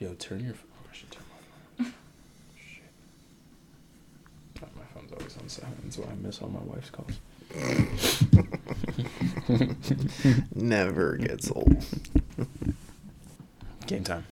Yo, turn your. Oh, I should turn my phone. Shit. My phone's always on silent. That's why I miss all my wife's calls. Never gets old. Game time.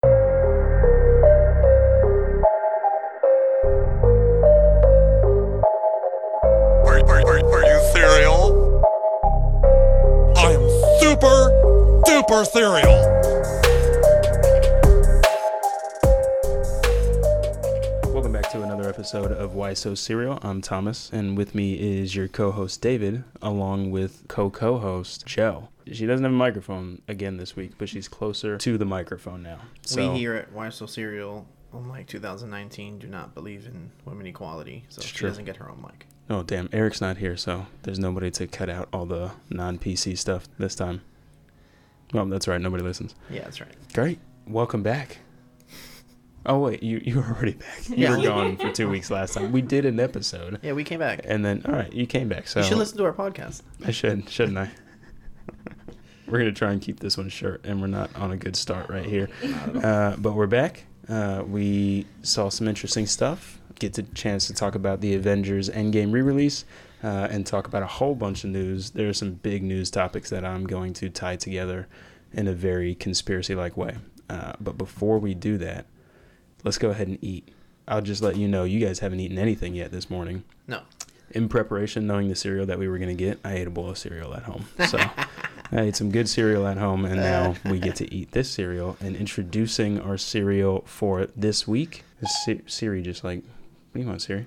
So Serial. I'm Thomas, and with me is your co-host David, along with co-co-host Joe. She doesn't have a microphone again this week, but she's closer to the microphone now. So we here at Why So Serial, unlike 2019, do not believe in women equality, so she true. doesn't get her own mic. Oh damn, Eric's not here, so there's nobody to cut out all the non-PC stuff this time. Well, that's right, nobody listens. Yeah, that's right. Great, welcome back. Oh wait, you you were already back. You Yeah. were gone for two weeks last time. We did an episode, Yeah, we came back. and then all right, you came back. So you should listen to our podcast. I should, shouldn't I? we're gonna try and keep this one short, and we're not on a good start right here. Uh, but we're back. Uh, we saw some interesting stuff. Get the chance to talk about the Avengers Endgame re-release, uh, and talk about a whole bunch of news. There are some big news topics that I'm going to tie together in a very conspiracy-like way. Uh, but before we do that, let's go ahead and eat. I'll just let you know you guys haven't eaten anything yet this morning No. in preparation, knowing the cereal that we were going to get, I ate a bowl of cereal at home. So I ate some good cereal at home, and now we get to eat this cereal. And introducing our cereal for this week, Si- Siri just like, what do you want, Siri?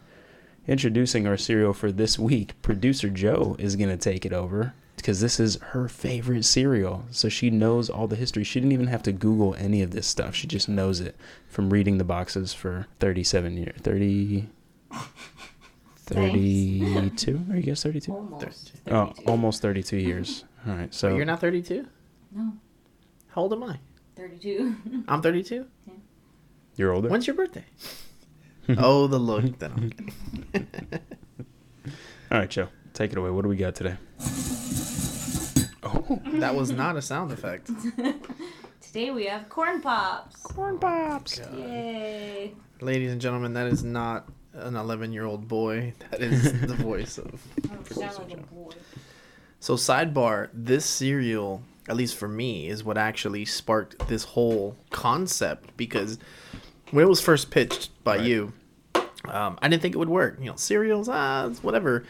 Introducing our cereal for this week, producer Joe is going to take it over because this is her favorite cereal. So she knows all the history. She didn't even have to Google any of this stuff. She just knows it from reading the boxes for 37 years. 30. 32? Are you guys 32? Almost. Oh, 32. almost 32 years. All right. So Wait, you're not 32? No, How old am I? 32. I'm 32? you're older? When's your birthday? oh, the look. Then I'm kidding. All right, Joe. Take it away. What do we got today? Oh, that was not a sound effect. Today we have corn pops. corn pops. Yay. Ladies and gentlemen, that is not an 11 year old boy. That is the voice of. Oh, sound like a boy. So, sidebar this cereal, at least for me, is what actually sparked this whole concept because when it was first pitched by Right. you, um, I didn't think it would work. You know, cereals, ah, whatever.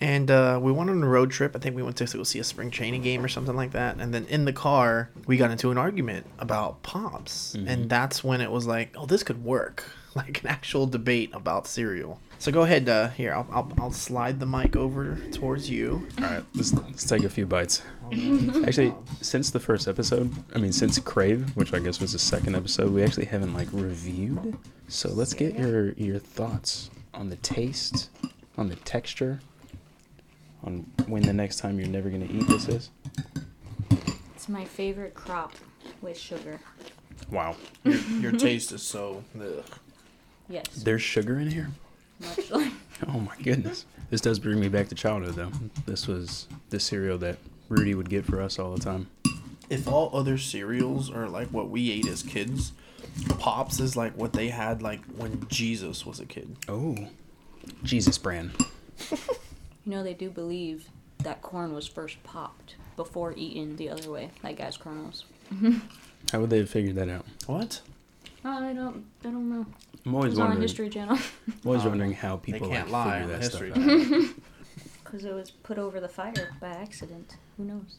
And uh, we went on a road trip. I think we went to go see a spring training game or something like that. And then in the car, we got into an argument about pops. And that's when it was like, oh, this could work. Like an actual debate about cereal. So go ahead. Uh, here, I'll, I'll, I'll slide the mic over towards you. All right, let's, let's take a few bites. Actually, since the first episode, I mean, since Krave, which I guess was the second episode, we actually haven't like reviewed. So let's get your your thoughts on the taste, on the texture, on when the next time you're never gonna eat this is. It's my favorite crop with sugar. Wow, your, your taste is so. Ugh. Yes. there's sugar in here. Much like. Oh my goodness. This does bring me back to childhood though. This was the cereal that Rudy would get for us all the time. If all other cereals are like what we ate as kids, Pops is like what they had like when Jesus was a kid. Oh, Jesus brand. You know, they do believe that corn was first popped before eaten the other way, like as kernels. How would they have figured that out? What? Oh, I don't, I don't know. I'm It always was on wondering. History Channel. I'm always Oh, wondering how They people can't like lie figure on that history. stuff out. Because it was put over the fire by accident. Who knows?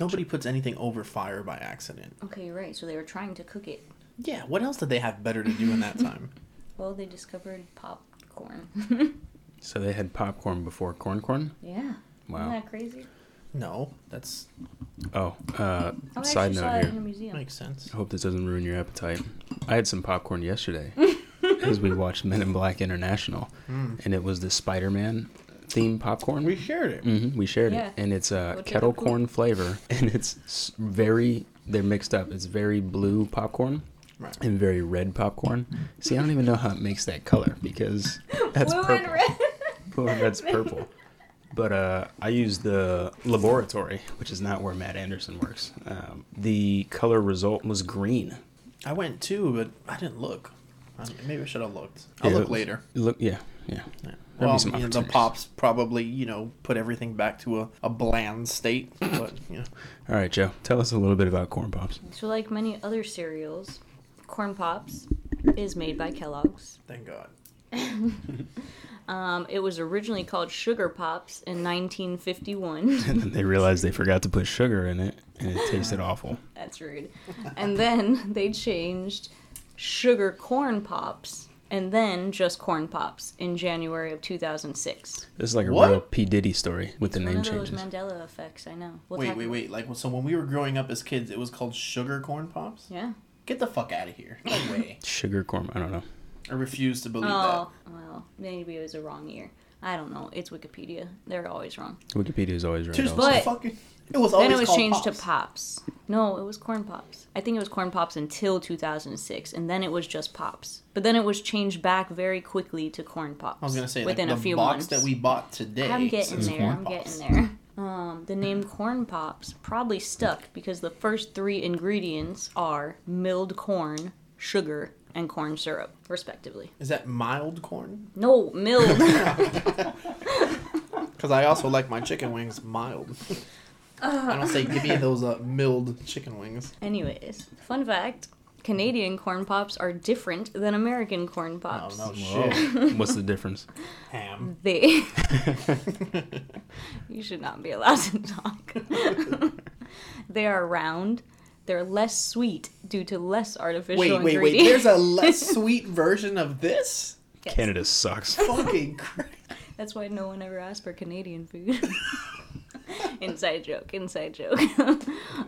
Nobody puts anything over fire by accident. Okay, you're right. So they were trying to cook it. Yeah, what else did they have better to do in that time? Well, they discovered popcorn. So they had popcorn before corn corn. yeah. Wow. Isn't that crazy? no, that's Oh, uh, Oh, I side actually saw note it in a here. museum. makes sense. I hope this doesn't ruin your appetite. I had some popcorn yesterday as we watched Men in Black International, and it was the Spider-Man theme popcorn. We shared it. hmm we shared Yeah. it, and it's uh, What's it kettle called? corn flavor, and it's s- very. They're mixed up. It's very blue popcorn Right. and very red popcorn. See, I don't even know how it makes that color because that's Blue purple. and red. Blue and red's purple. But uh, I use the laboratory, which is not where Matt Anderson works. Um, the color result was green. I went too, but I didn't look. I, maybe I should have looked. I'll Yeah, look it- later. Look, yeah, yeah. Yeah. Well, some you know, the pops probably, you know, put everything back to a, a bland state. But, you know, All right, Joe, tell us a little bit about corn pops. So, like many other cereals, Corn Pops is made by Kellogg's. thank God. Um, it was originally called Sugar Pops in 1951. And then they realized they forgot to put sugar in it, and it tasted awful. That's rude. And then they changed Sugar Corn Pops and then just Corn Pops in January of 2006. This is like a What? real P Diddy story with the name One name of those changes. Mandela effects, I know. We'll wait, wait, wait. Like, so when we were growing up as kids, it was called sugar corn pops? Yeah. Get the fuck out of here. No way. Sugar corn. I don't know. I refuse to believe Oh, well, maybe it was a wrong year. I don't know. It's Wikipedia. They're always wrong. Wikipedia is always right. Just also. But- fucking. It was always Then it was changed Pops. to Pops. No, it was Corn Pops. I think it was Corn Pops until 2006, and then it was just Pops. But then it was changed back very quickly to Corn Pops. I was gonna say within like, a the few box months. that we bought today. I'm getting says there. Corn I'm Pops. getting there. Um, the name Corn Pops probably stuck because the first three ingredients are milled corn, sugar, and corn syrup, respectively. Is that mild corn? No, milled. Because I also like my chicken wings mild. I don't say give me those uh, milled chicken wings. Anyways, fun fact Canadian corn pops are different than American corn pops. Oh pops. no shit. What's the difference? Ham. They. you should not be allowed to talk. they are round. They're less sweet due to less artificial Wait, wait, wait. ingredients. There's a less sweet version of this? Yes. Canada sucks. Fucking Christ. That's why no one ever asked for Canadian food. inside joke, inside joke.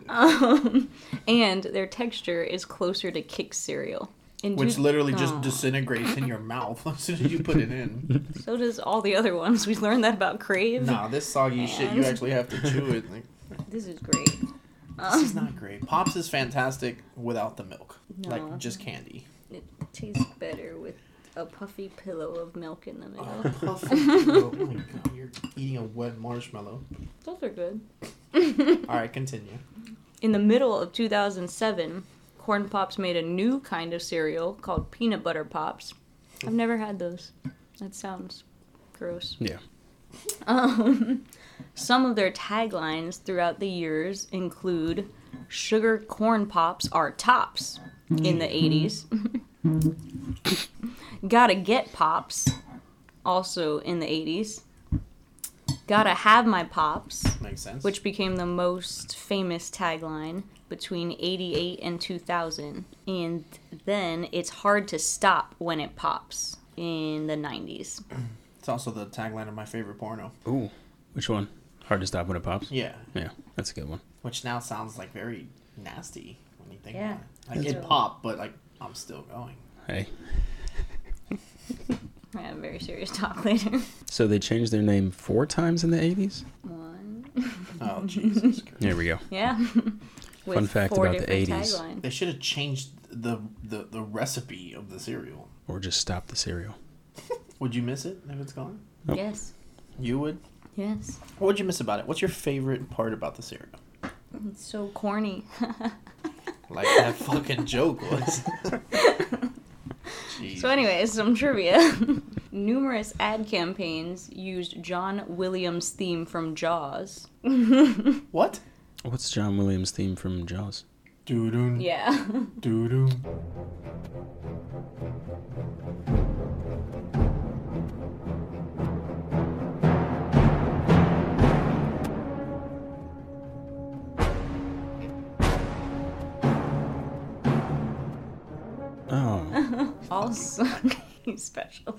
um, and their texture is closer to Kix cereal. In Which two- literally just disintegrates in your mouth as soon as you put it in. So does all the other ones. We learned that about Krave. Nah, this soggy shit, you actually have to chew it. Like, This is great. This is not great. Pops is fantastic without the milk. No. Like, just candy. It tastes better with a puffy pillow of milk in the middle. Puffy. pillow. oh my god, you're eating a wet marshmallow. Those are good. Alright, continue. In the middle of 2007, Corn Pops made a new kind of cereal called Peanut Butter Pops. I've never had those. That sounds gross. Yeah. Um, some of their taglines throughout the years include Sugar Corn Pops are tops in the mm-hmm. 80s. Gotta get pops, also in the 80s. Gotta have my pops, Makes sense. which became the most famous tagline between 88 and 2000. And then it's hard to stop when it pops in the 90s. It's also the tagline of my favorite porno. Ooh, which one? Hard to stop when it pops. Yeah. Yeah, that's a good one. Which now sounds like very nasty when you think Yeah. about it. Like That's it right. popped, but like I'm still going. Hey. I have very serious talk later. So they changed their name four times in the 80s? One. Oh Jesus Christ. There we go. Yeah. With Fun fact four about the different 80s. taglines. They should have changed the, the the recipe of the cereal. Or just stop the cereal. Would you miss it if it's gone? Nope. Yes. You would. Yes. What would you miss about it? What's your favorite part about the cereal? It's so corny. Like that fucking joke was. Jeez. So, anyways, some trivia. Numerous ad campaigns used John Williams' theme from Jaws. what? What's John Williams' theme from Jaws? Doo doo Yeah. Doo doo also, special.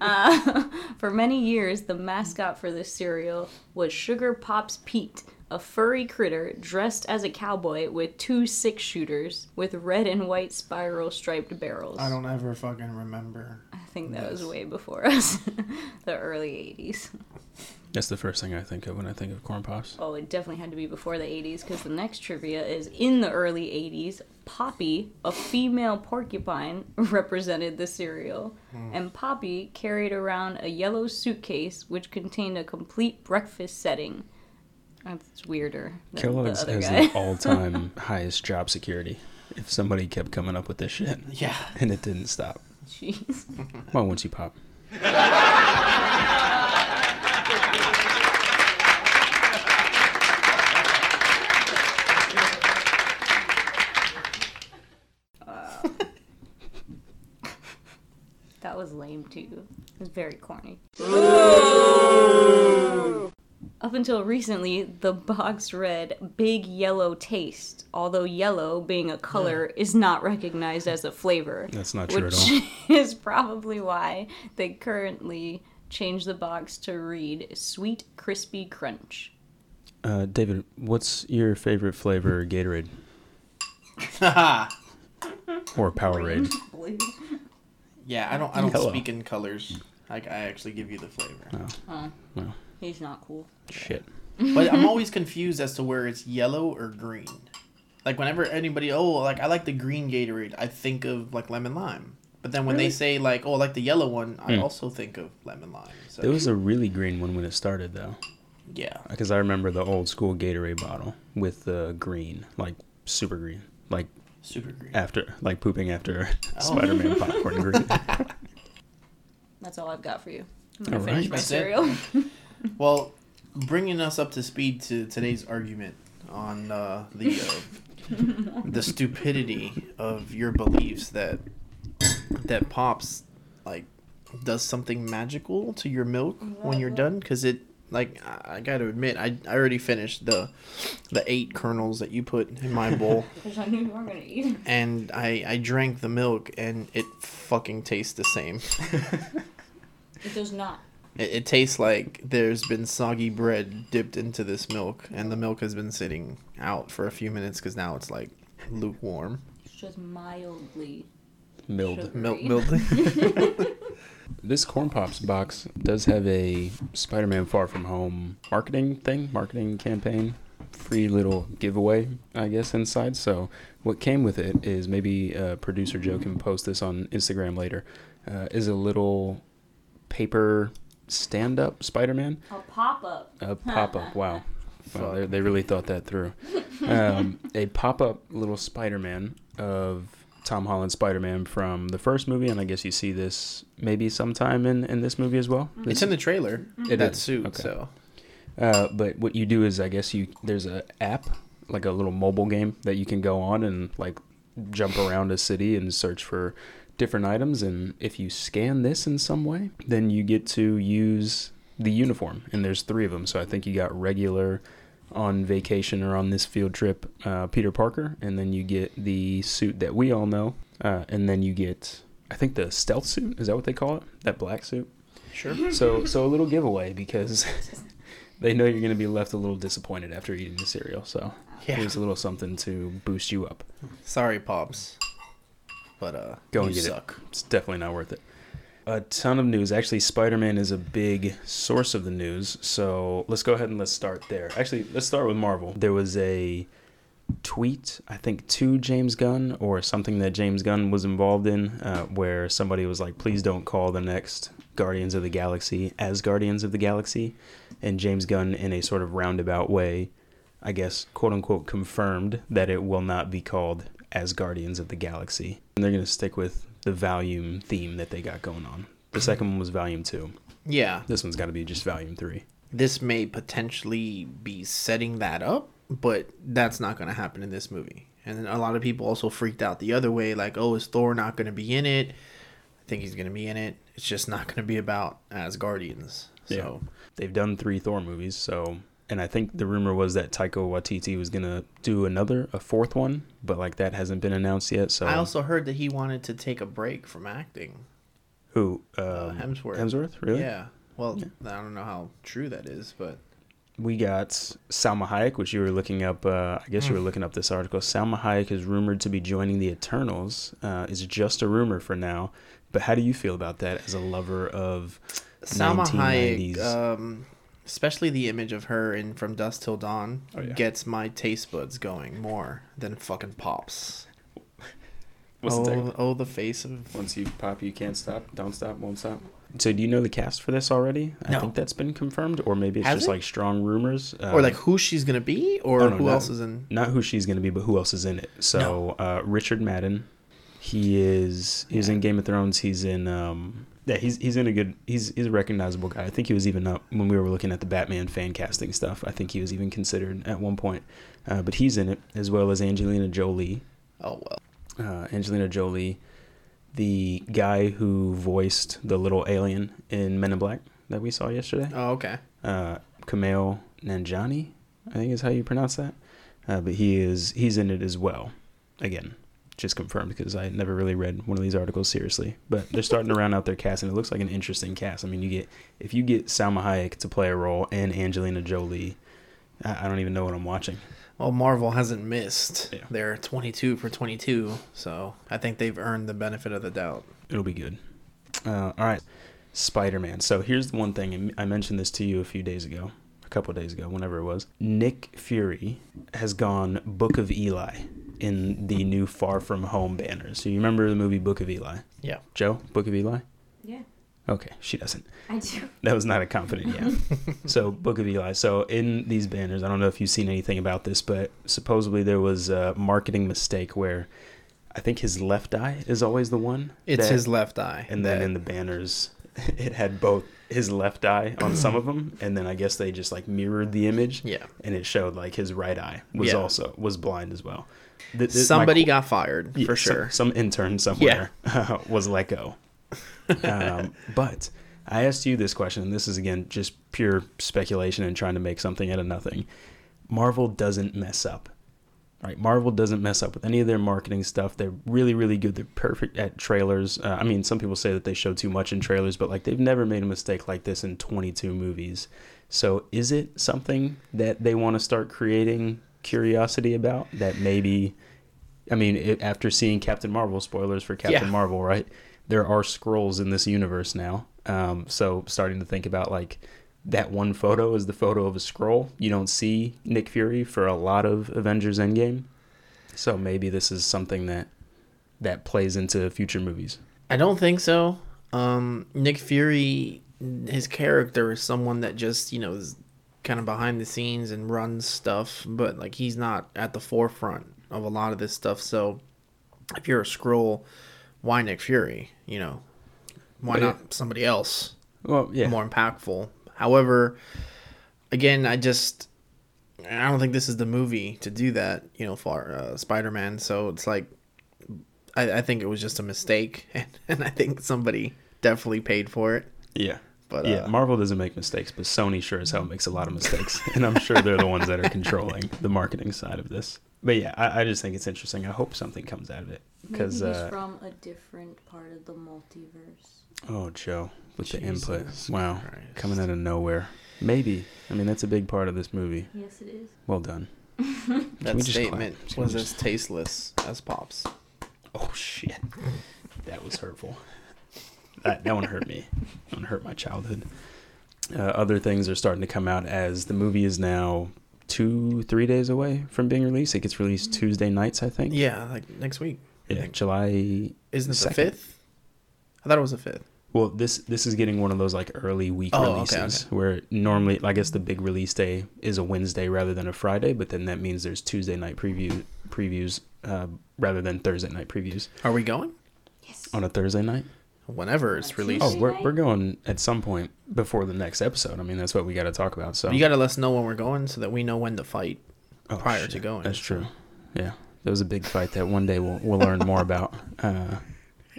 Uh, for many years, the mascot for this cereal was Sugar Pops Pete, a furry critter dressed as a cowboy with two six shooters with red and white spiral striped barrels. I don't ever fucking remember. I think that was way before us, the early 80s. That's the first thing I think of when I think of corn pops. Oh, it definitely had to be before the 80s because the next trivia is in the early 80s. Poppy, a female porcupine, represented the cereal, hmm. and Poppy carried around a yellow suitcase which contained a complete breakfast setting. That's weirder than Kellogg's the other has guy. the all-time highest job security. if somebody kept coming up with this shit Yeah. and it didn't stop. Jeez. Why won't you pop? That was lame too. It was very corny. Up until recently, the box read Big Yellow Taste, although yellow, being a color, is not recognized as a flavor. That's not true at which all. is probably why they currently changed the box to read Sweet Crispy Crunch. Uh, David, what's your favorite flavor Gatorade or Powerade? Yeah, I don't I don't Hello. speak in colors. Like I actually give you the flavor. Oh. Oh. Well, He's not cool. shit. But I'm always confused as to where it's yellow or green. Like whenever anybody, oh, like I like the green Gatorade, I think of like lemon lime. But then when they say like, oh, I like the yellow one, I hmm. also think of lemon lime. So There was a really green one when it started, though. yeah, Because I remember the old school Gatorade bottle with the green, like super green, like super green. after, like pooping after Spider-Man popcorn green. That's all I've got for you. I'm gonna All finish right. my cereal. Well, bringing us up to speed to today's argument on uh, the uh, the stupidity of your beliefs that that pops like does something magical to your milk when you're done because it like I, I gotta admit I, I already finished the the eight kernels that you put in my bowl Because I knew you weren't gonna eat. and I I drank the milk and it fucking tastes the same. It does not. It, it tastes like there's been soggy bread dipped into this milk, and the milk has been sitting out for a few minutes because now it's like lukewarm. It's just mildly Milled. Sugar. Milk, Right. This Corn Pops box does have a Spider-Man Far From Home marketing thing, marketing campaign, free little giveaway, I guess, inside. So what came with it is maybe uh, producer Joe can post this on Instagram later. Uh, is a little paper stand-up Spider-Man. a pop up. A pop-up. Wow. Wow, they, they really thought that through. Um, a pop-up little Spider-Man of Tom Holland Spider-Man from the first movie, and I guess you see this maybe sometime in, in this movie as well. it's in the trailer. It that is, suit. okay. So Uh, but what you do is, I guess you there's a app like a little mobile game that you can go on and like jump around a city and search for different items. And if you scan this in some way, then you get to use the uniform. And there's three of them, so I think you got regular on vacation or on this field trip, uh, Peter Parker, and then you get the suit that we all know, uh, and then you get I think the stealth suit is that what they call it? That black suit. sure. So so a little giveaway because they know you're gonna be left a little disappointed after eating the cereal. So Yeah. here's a little something to boost you up. Sorry, pops. But uh, Go you and get suck. it. It's definitely not worth it. A ton of news. Actually, Spider-Man is a big source of the news. So let's go ahead and let's start there. Actually, let's start with Marvel. There was a tweet, I think, to James Gunn or something that James Gunn was involved in, uh, where somebody was like, "Please don't call the next Guardians of the Galaxy as Guardians of the Galaxy," and James Gunn, in a sort of roundabout way, I guess, quote unquote, confirmed that it will not be called as Guardians of the Galaxy. And they're going to stick with the volume theme that they got going on. The second one was volume two. Yeah, This one's got to be just volume three. this may potentially be setting that up, but that's not going to happen in this movie. And then a lot of people also freaked out the other way, like, oh, is Thor not going to be in it? I think he's going to be in it. It's just not going to be about as Guardians. So They've done three Thor movies, so. And I think the rumor was that Taika Waititi was going to do another, a fourth one, but like that hasn't been announced yet. So I also heard that he wanted to take a break from acting. who? Um, Uh, Hemsworth. Hemsworth, really? Yeah. Well, I don't know how true that is, but we got Salma Hayek, which you were looking up. Uh, I guess you were looking up this article. Salma Hayek is rumored to be joining the Eternals. Uh, it's just a rumor for now. But how do you feel about that as a lover of Salma 1990s? Hayek, um, especially the image of her in From Dusk Till Dawn, Oh, yeah. gets my taste buds going more than fucking pops. What's the oh, title? oh, the face of. Once you pop, you can't stop. Don't stop, won't stop. So, do you know the cast for this already? I No. think that's been confirmed, or maybe it's Has just it? like strong rumors. or Um, like who she's gonna be, or oh, no, who no. else is in? not who she's going to be, but who else is in it. So, uh, Richard Madden, he is he's in Game of Thrones. He's in um, yeah, he's he's in a good he's he's a recognizable guy. I think he was even up when we were looking at the Batman fan casting stuff. I think he was even considered at one point. Uh, but he's in it as well as Angelina Jolie. Oh well. uh, Angelina Jolie, the guy who voiced the little alien in Men in Black that we saw yesterday, Oh okay. uh, Kumail Nanjiani, I think is how you pronounce that. Uh, but he is he's in it as well. Again, just confirmed because I never really read one of these articles seriously. But they're starting to round out their cast, and it looks like an interesting cast. I mean, you get if you get Salma Hayek to play a role and Angelina Jolie, I, I don't even know what I'm watching. Well, Marvel hasn't missed. Yeah. They're 22 for 22, so I think they've earned the benefit of the doubt. It'll be good. Uh, all right, Spider Man. So here's the one thing, and I mentioned this to you a few days ago, a couple days ago, whenever it was. Nick Fury has gone Book of Eli in the new Far From Home banners. So you remember the movie Book of Eli? Yeah. Joe, Book of Eli? Yeah, Okay, she doesn't. I do. That was not a confident yeah. so Book of Eli. So in these banners, I don't know if you've seen anything about this, but supposedly there was a marketing mistake where I think his left eye is always the one. It's that- his left eye. and then that- in the banners it had both his left eye on some of them and then i guess they just like mirrored the image Yeah. and it showed like his right eye was Yeah. also was blind as well Th- th- somebody qu- got fired yeah, for sure. some, intern somewhere was let go um, but i asked you this question and this is again just pure speculation and trying to make something out of nothing marvel doesn't mess up Right, Marvel doesn't mess up with any of their marketing stuff. They're really, really good. They're perfect at trailers. Uh, I mean, some people say that they show too much in trailers, but like they've never made a mistake like this in 22 movies. So, is it something that they want to start creating curiosity about? That maybe, I mean, it, after seeing Captain Marvel, spoilers for Captain Yeah. Marvel, right? There are Skrulls in this universe now. Um, so, starting to think about like that one photo is the photo of a Skrull. You don't see Nick Fury for a lot of Avengers Endgame. So maybe this is something that that plays into future movies. I don't think so. Um, Nick Fury, his character is someone that just you know is kind of behind the scenes and runs stuff, but like he's not at the forefront of a lot of this stuff. So if you're a Skrull, why Nick Fury? You know, why But it- not somebody else Well, yeah. more impactful? However, again, I just I don't think this is the movie to do that. You know, for uh, Spider-Man. So it's like I, I think it was just a mistake, and, and I think somebody definitely paid for it. Yeah. But, yeah, uh, Marvel doesn't make mistakes, but Sony sure as hell makes a lot of mistakes, and I'm sure they're the ones that are controlling the marketing side of this. But yeah, I, I just think it's interesting. I hope something comes out of it because Maybe he's uh, from a different part of the multiverse. oh, Joe with the input, wow, Christ. coming out of nowhere. Maybe I mean that's a big part of this movie. Yes, it is. Well done. That we just clap? statement Can was just- as tasteless as pops. Oh shit, that was hurtful. That that one hurt me. That one hurt my childhood. Uh, other things are starting to come out as the movie is now two, three days away from being released. It gets released Tuesday nights, I think. Yeah, like next week. Yeah. July. Isn't it the fifth? I thought it was the fifth. Well, this this is getting one of those like early week Oh, releases okay. where normally, I guess, the big release day is a Wednesday rather than a Friday, but then that means there's Tuesday night preview previews uh, rather than Thursday night previews Are we going? Yes. on a Thursday night. Whenever it's released. Oh, we're, we're going at some point before the next episode. I mean, that's what we got to talk about. So You got to let us know when we're going so that we know when to fight. Oh, prior to going, That's true. Yeah, that was a big fight that one day we'll we'll learn more about uh,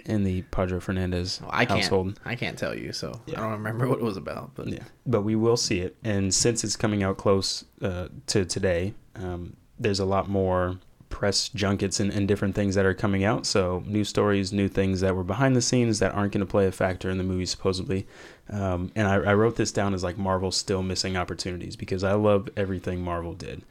in the Padre Fernandez Well, I can't. household. I can't tell you, so Yeah. I don't remember what it was about. But Yeah, but we will see it, and since it's coming out close uh, to today, um, there's a lot more press junkets and, and different things that are coming out. So new stories, new things that were behind the scenes that aren't going to play a factor in the movie supposedly. Um, and I, I wrote this down as like Marvel still missing opportunities because I love everything Marvel did.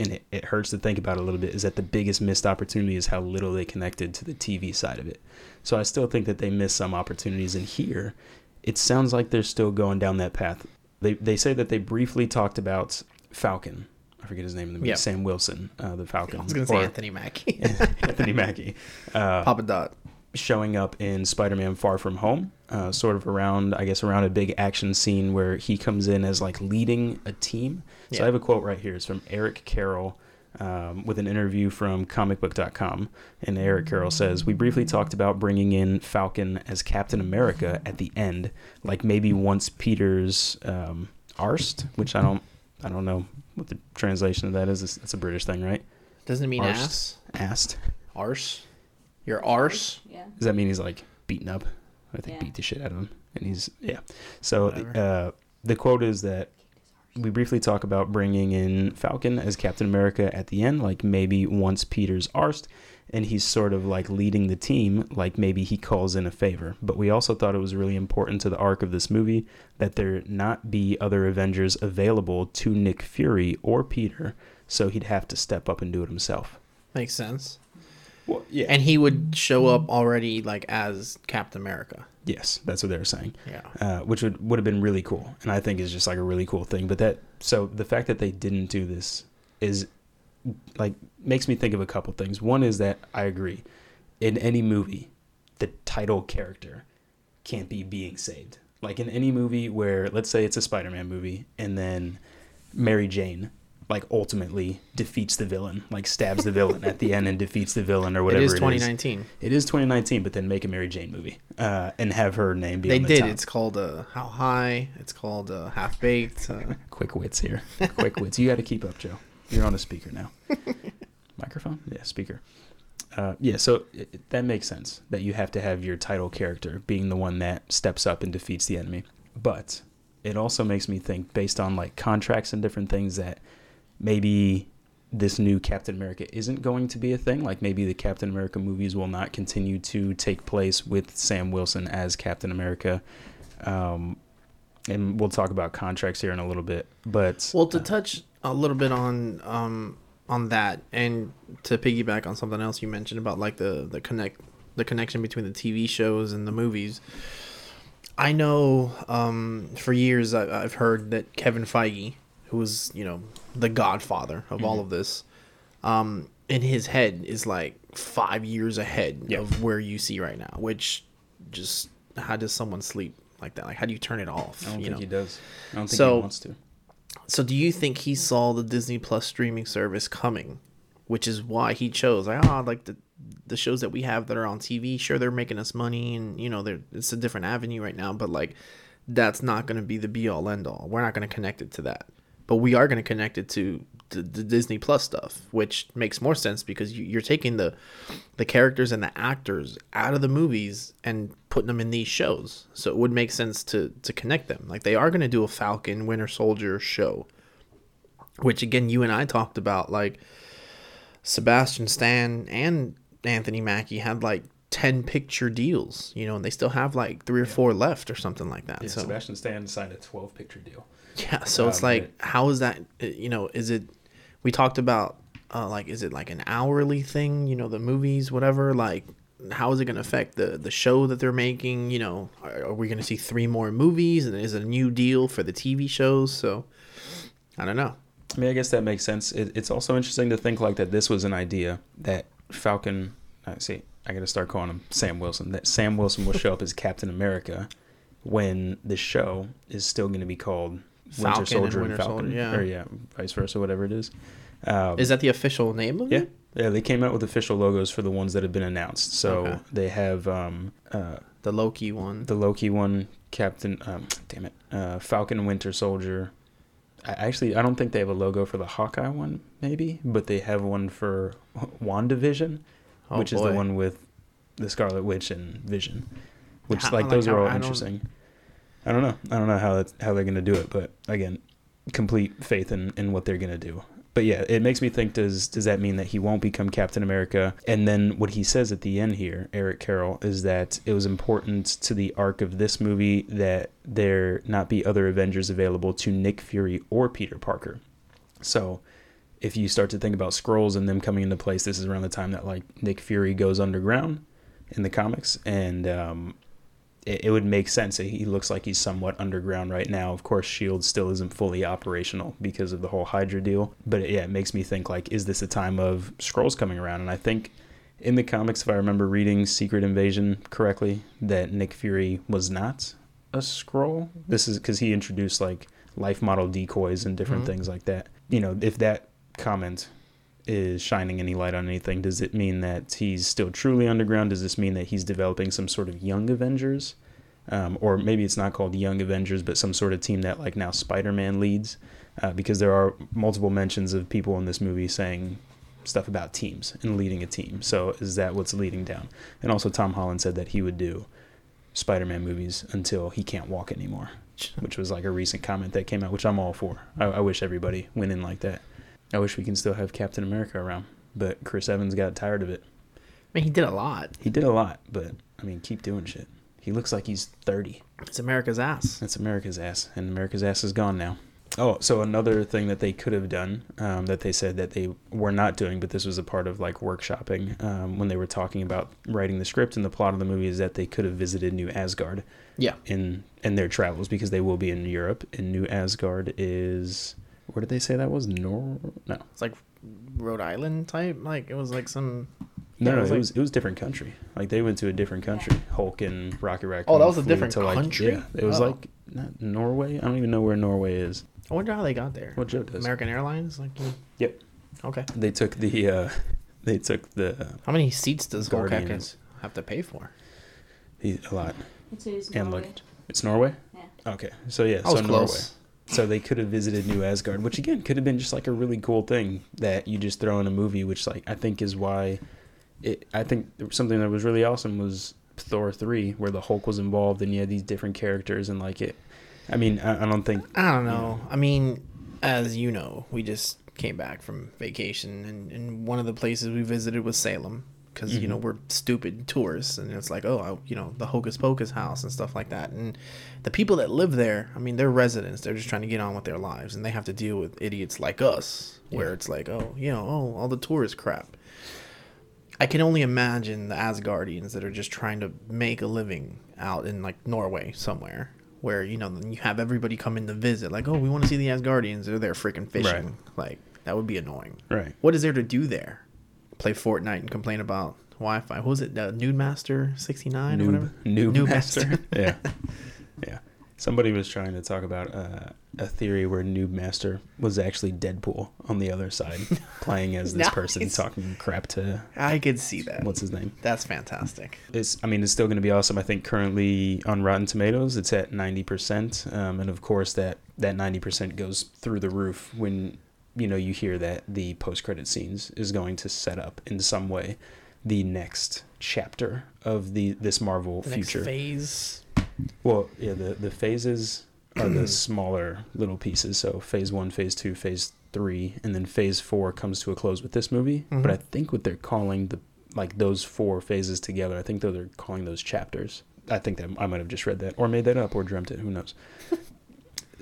And it, it hurts to think about a little bit is that the biggest missed opportunity is how little they connected to the TV side of it. So I still think that they missed some opportunities. And here, it sounds like they're still going down that path. They, they say that they briefly talked about Falcon I forget his name in the movie. Yeah. Sam Wilson, uh, the Falcon. I was gonna say Anthony Mackie. Anthony Mackie. Uh, Papa Dot. Showing up in Spider-Man: Far From Home, uh, sort of around, I guess, around a big action scene where he comes in as like leading a team. So I have a quote right here. It's from Eric Carroll. Um, with an interview from comicbook.com. And Eric Carroll says, We briefly talked about bringing in Falcon as Captain America at the end, like maybe once Peter's um, arsed, which I don't I don't know what the translation of that is. It's, it's a British thing, right? Doesn't it mean Arse. ass? Asked. Arse. Your arse. Yeah. Does that mean he's like beaten up? I think Yeah. beat the shit out of him, and he's yeah. So uh, the quote is that we briefly talk about bringing in Falcon as Captain America at the end, like maybe once Peter's arsed, and he's sort of like leading the team, like maybe he calls in a favor. But we also thought it was really important to the arc of this movie that there not be other Avengers available to Nick Fury or Peter, so he'd have to step up and do it himself. Makes sense. Well, yeah. And he would show up already like as Captain America. yes, that's what they were saying. Yeah. uh, which would would have been really cool, and I think is just like a really cool thing. But that so the fact that they didn't do this is like makes me think of a couple things. One is that I agree, in any movie, the title character can't be being saved. Like in any movie where let's say it's a Spider-Man movie, and then Mary Jane like ultimately defeats the villain, like stabs the villain at the end and defeats the villain or whatever It is twenty nineteen. It is twenty nineteen, but then make a Mary Jane movie uh, and have her name be They on the did. top. It's called uh, How High. It's called uh, Half Baked. Uh, Quick wits here. Quick wits. You got to keep up, Joe. You're on a speaker now. Microphone? Yeah, speaker. Uh, yeah, so it, it- that makes sense that you have to have your title character being the one that steps up and defeats the enemy. But it also makes me think, based on like contracts and different things, that maybe this new Captain America isn't going to be a thing. Like maybe the Captain America movies will not continue to take place with Sam Wilson as Captain America. Um, and we'll talk about contracts here in a little bit. But well, to touch a little bit on um on that, and to piggyback on something else you mentioned about like the the connect the connection between the TV shows and the movies. I know um, for years I, I've heard that Kevin Feige, who was you know the godfather of all of this, um, in his head is like five years ahead Yeah. of where you see right now. Which just how does someone sleep like that? Like how do you turn it off? I don't you think know? he does. I don't think So- he wants to. So do you think he saw the Disney Plus streaming service coming, which is why he chose like ah like the the shows that we have that are on TV, sure they're making us money and you know they're it's a different avenue right now, but like that's not going to be the be all end all. We're not going to connect it to that. But we are going to connect it to the, the Disney Plus stuff, which makes more sense because you, you're taking the the characters and the actors out of the movies and putting them in these shows. So it would make sense to to connect them. Like they are going to do a Falcon Winter Soldier show, which again you and I talked about. Like Sebastian Stan and Anthony Mackie had like ten picture deals, you know, and they still have like three or four left or something like that. Yeah, so Sebastian Stan signed a 12 picture deal. Yeah, so it's like, how is that? uh, You know, is it? We talked about, uh, like, is it like an hourly thing? You know, the movies, whatever. Like, how is it going to affect the the show that they're making? You know, are, are we going to see three more movies? And is it a new deal for the TV shows? So, I don't know. I mean, I guess that makes sense. It, it's also interesting to think like that this was an idea that Falcon. I see. I got to start calling him Sam Wilson. That Sam Wilson will show up as Captain America when the show is still going to be called Falcon Winter Soldier and, Winter Falcon, Soldier, yeah. or yeah, vice versa, whatever it is. Um, Is that the official name of yeah, it? yeah. They came out with official logos for the ones that have been announced. So Okay. they have um, uh, The Loki one. the Loki one, Captain. Um, damn it, uh, Falcon Winter Soldier. I actually I don't think they have a logo for the Hawkeye one, maybe, but they have one for WandaVision, Oh, which is the one with the Scarlet Witch and Vision. Which How- like those are all I interesting. I don't know. I don't know how that's, how they're gonna do it, but again, complete faith in, in what they're gonna do. But yeah, it makes me think does does that mean that he won't become Captain America? And then what he says at the end here, Eric Carroll, is that it was important to the arc of this movie that there not be other Avengers available to Nick Fury or Peter Parker. So if you start to think about Skrulls and them coming into place, this is around the time that like Nick Fury goes underground in the comics, and um, it, it would make sense. He looks like he's somewhat underground right now. Of course, Shield still isn't fully operational because of the whole Hydra deal. But yeah, it makes me think like, is this a time of Skrulls coming around? And I think in the comics, if I remember reading Secret Invasion correctly, that Nick Fury was not a Skrull. This is because he introduced like life model decoys and different mm-hmm. things like that. You know, if that comment is shining any light on anything, does it mean that he's still truly underground? Does this mean that he's developing some sort of young Avengers? Um, or maybe it's not called Young Avengers, but some sort of team that like now Spider-Man leads, uh, because there are multiple mentions of people in this movie saying stuff about teams and leading a team. So is that what's leading down? And also Tom Holland said that he would do Spider-Man movies until he can't walk anymore, which was like a recent comment that came out, which I'm all for. I, I wish everybody went in like that. I wish we can still have Captain America around, but Chris Evans got tired of it. I mean, he did a lot. He did a lot, but I mean, keep doing shit. He looks like he's 30. It's America's ass. That's America's ass, and America's ass is gone now. Oh, so another thing that they could have done um, that they said that they were not doing, but this was a part of like workshopping um, when they were talking about writing the script and the plot of the movie is that they could have visited New Asgard Yeah. in in their travels because they will be in Europe. And New Asgard is where did they say that was? Nor no, It's like Rhode Island type. Like it was like some. no, Yeah, no, it was it like- was it was different country. Like they went to a different country. Hulk and Rocky Raccoon. Oh, that was a different to, like- country? Yeah, it was Oh. like not Norway. I don't even know where Norway is. I wonder how they got there. What Joe does. American Airlines. Like. you- Yep. Okay. They took the uh they took the How many seats does Hulk have to, Guardians. have to pay for? he, a lot. It is And Norway. look, it's Norway. Yeah. Okay, so yeah, I was so Norway. close. So they could have visited New Asgard, which again could have been just like a really cool thing that you just throw in a movie, which like I think is why it. I think something that was really awesome was Thor three, where the Hulk was involved and you had these different characters and like it. I mean, I, I don't think I don't know. I mean, as you know, we just came back from vacation, and, and one of the places we visited was Salem because you know mm-hmm. we're stupid tourists, and it's like, oh, I, you know, the Hocus Pocus house and stuff like that. And the people that live there, I mean, they're residents. They're just trying to get on with their lives, and they have to deal with idiots like us, where it's like, oh, you know, oh, all the tourist crap. I can only imagine the Asgardians that are just trying to make a living out in like Norway somewhere, where you know you have everybody come in to visit, like, oh, we want to see the Asgardians. They're there freaking fishing. Right. Like that would be annoying. right. What is there to do there? Play Fortnite and complain about Wi-Fi. What was it? Uh, Nude Master sixty nine or whatever. Noob, master. Master. yeah, yeah. Somebody was trying to talk about uh, a theory where Noob Master was actually Deadpool on the other side, playing as this person talking crap to I could see that. what's his name. That's fantastic. It's, I mean, it's still going to be awesome. I think currently on Rotten Tomatoes, it's at ninety percent, um, and of course that that ninety percent goes through the roof when you know you hear that the post credit scenes is going to set up in some way the next chapter of the this Marvel The next future. phase. Well, yeah, the the phases are the smaller little pieces. So phase one, phase two, phase three, and then phase four comes to a close with this movie. But mm-hmm. I think what they're calling the like those four phases together, I think though they're calling those chapters. I think that I might have just read that or made that up or dreamt it. Who knows?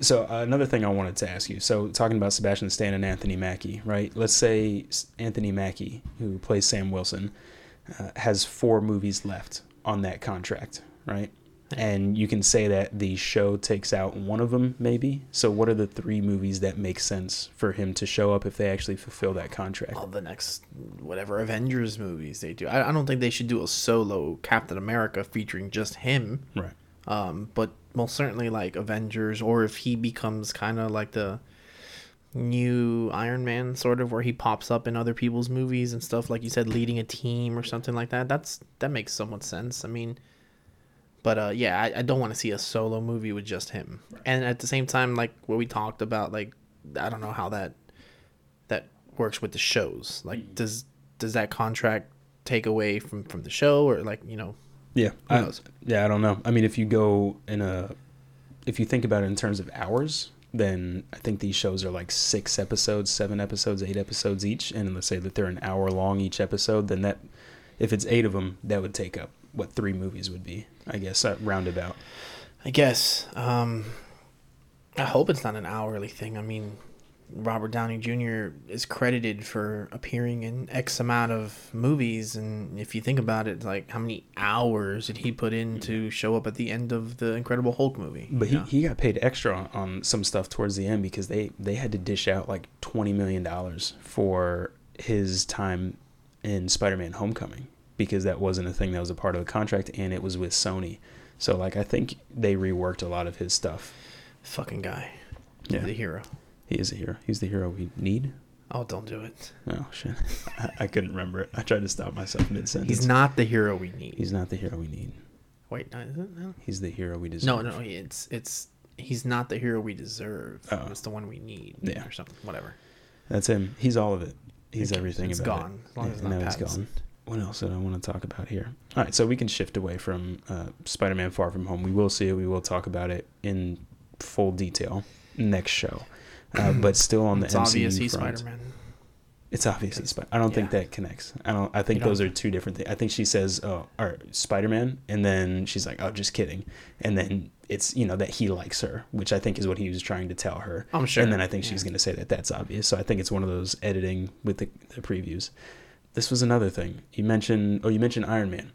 so uh, another thing I wanted to ask you. So talking about Sebastian Stan and Anthony Mackie, right? Let's say Anthony Mackie, who plays Sam Wilson, uh, has four movies left on that contract, right? And you can say that the show takes out one of them, maybe. So, what are the three movies that make sense for him to show up if they actually fulfill that contract? all the next whatever Avengers movies they do. I, I don't think they should do a solo Captain America featuring just him. Right. Um, but most certainly like Avengers, or if he becomes kind of like the new Iron Man, sort of, where he pops up in other people's movies and stuff, like you said, leading a team or something like that. That's that makes somewhat sense. I mean, but uh, yeah, I, I don't want to see a solo movie with just him. And at the same time, like what we talked about, like I don't know how that that works with the shows. Like, does does that contract take away from from the show, or like you know? Yeah. Who I, knows? yeah, I don't know. I mean, if you go in a, if you think about it in terms of hours, then I think these shows are like six episodes, seven episodes, eight episodes each. And let's say that they're an hour long each episode, then that, if it's eight of them, that would take up what three movies would be, I guess, uh, roundabout. I guess. Um, I hope it's not an hourly thing. I mean, Robert Downey Jr. is credited for appearing in X amount of movies, and if you think about it, like how many hours did he put in to show up at the end of the Incredible Hulk movie? But he, he got paid extra on, on some stuff towards the end because they, they had to dish out like $20 million for his time in Spider Man Homecoming because that wasn't a thing that was a part of the contract and it was with Sony. So, like, I think they reworked a lot of his stuff. fucking guy, Yeah. the hero. He is a hero. He's the hero we need. Oh, don't do it. Oh, shit. I, I couldn't remember it. I tried to stop myself mid sentence. He's not the hero we need. He's not the hero we need. Wait, no, is it? No, He's the hero we deserve. no, no, it's it's he's not the hero we deserve. Oh. It's the one we need. Yeah. or something. Whatever. That's him. He's all of it. He's everything it's about gone, it. as long Yeah, not now he's gone. What else did I want to talk about here? All right, so we can shift away from uh, Spider-Man: Far From Home. We will see it. We will talk about it in full detail next show. Uh, but still on the it's MCU obvious he's front, Spider Man. It's obvious he's Spider. I don't think that connects. I don't. I think don't- those are two different things. I think she says, "Oh, or Spider-Man," and then she's like, "Oh, just kidding," and then it's you know that he likes her, which I think is what he was trying to tell her. I'm sure, And then I think she's going to say that that's obvious. So I think it's one of those editing with the, the previews. This was another thing you mentioned. Oh, you mentioned Iron Man,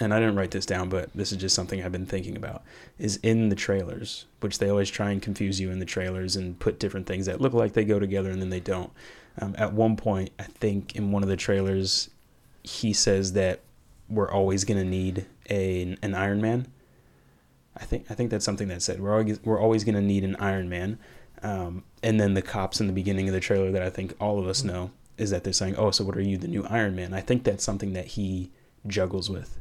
and I didn't write this down, but this is just something I've been thinking about. Is in the trailers, which they always try and confuse you in the trailers and put different things that look like they go together and then they don't. Um, at one point, I think in one of the trailers, he says that we're always going to need a an Iron Man. I think I think that's something that said we're always we're always going to need an Iron Man. Um, and then the cops in the beginning of the trailer that I think all of us know is that they're saying, "Oh, so what are you, the new Iron Man?" I think that's something that he juggles with,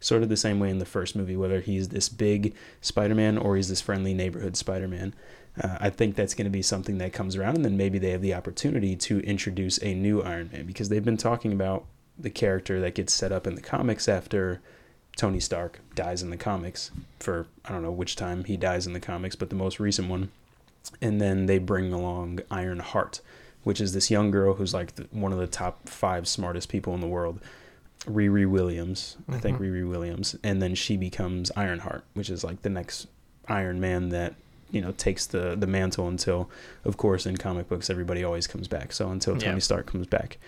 sort of the same way in the first movie, whether he's this big Spider-Man or he's this friendly neighborhood Spider-Man. Uh, I think that's going to be something that comes around, and then maybe they have the opportunity to introduce a new Iron Man because they've been talking about the character that gets set up in the comics after Tony Stark dies in the comics for I don't know which time he dies in the comics, but the most recent one. And then they bring along Iron Heart, which is this young girl who's like the, one of the top five smartest people in the world. Riri Williams, I think Riri Williams, and then she becomes Ironheart, which is like the next Iron Man that you know takes the the mantle until, of course, in comic books everybody always comes back. So until Tony Yeah. Stark comes back,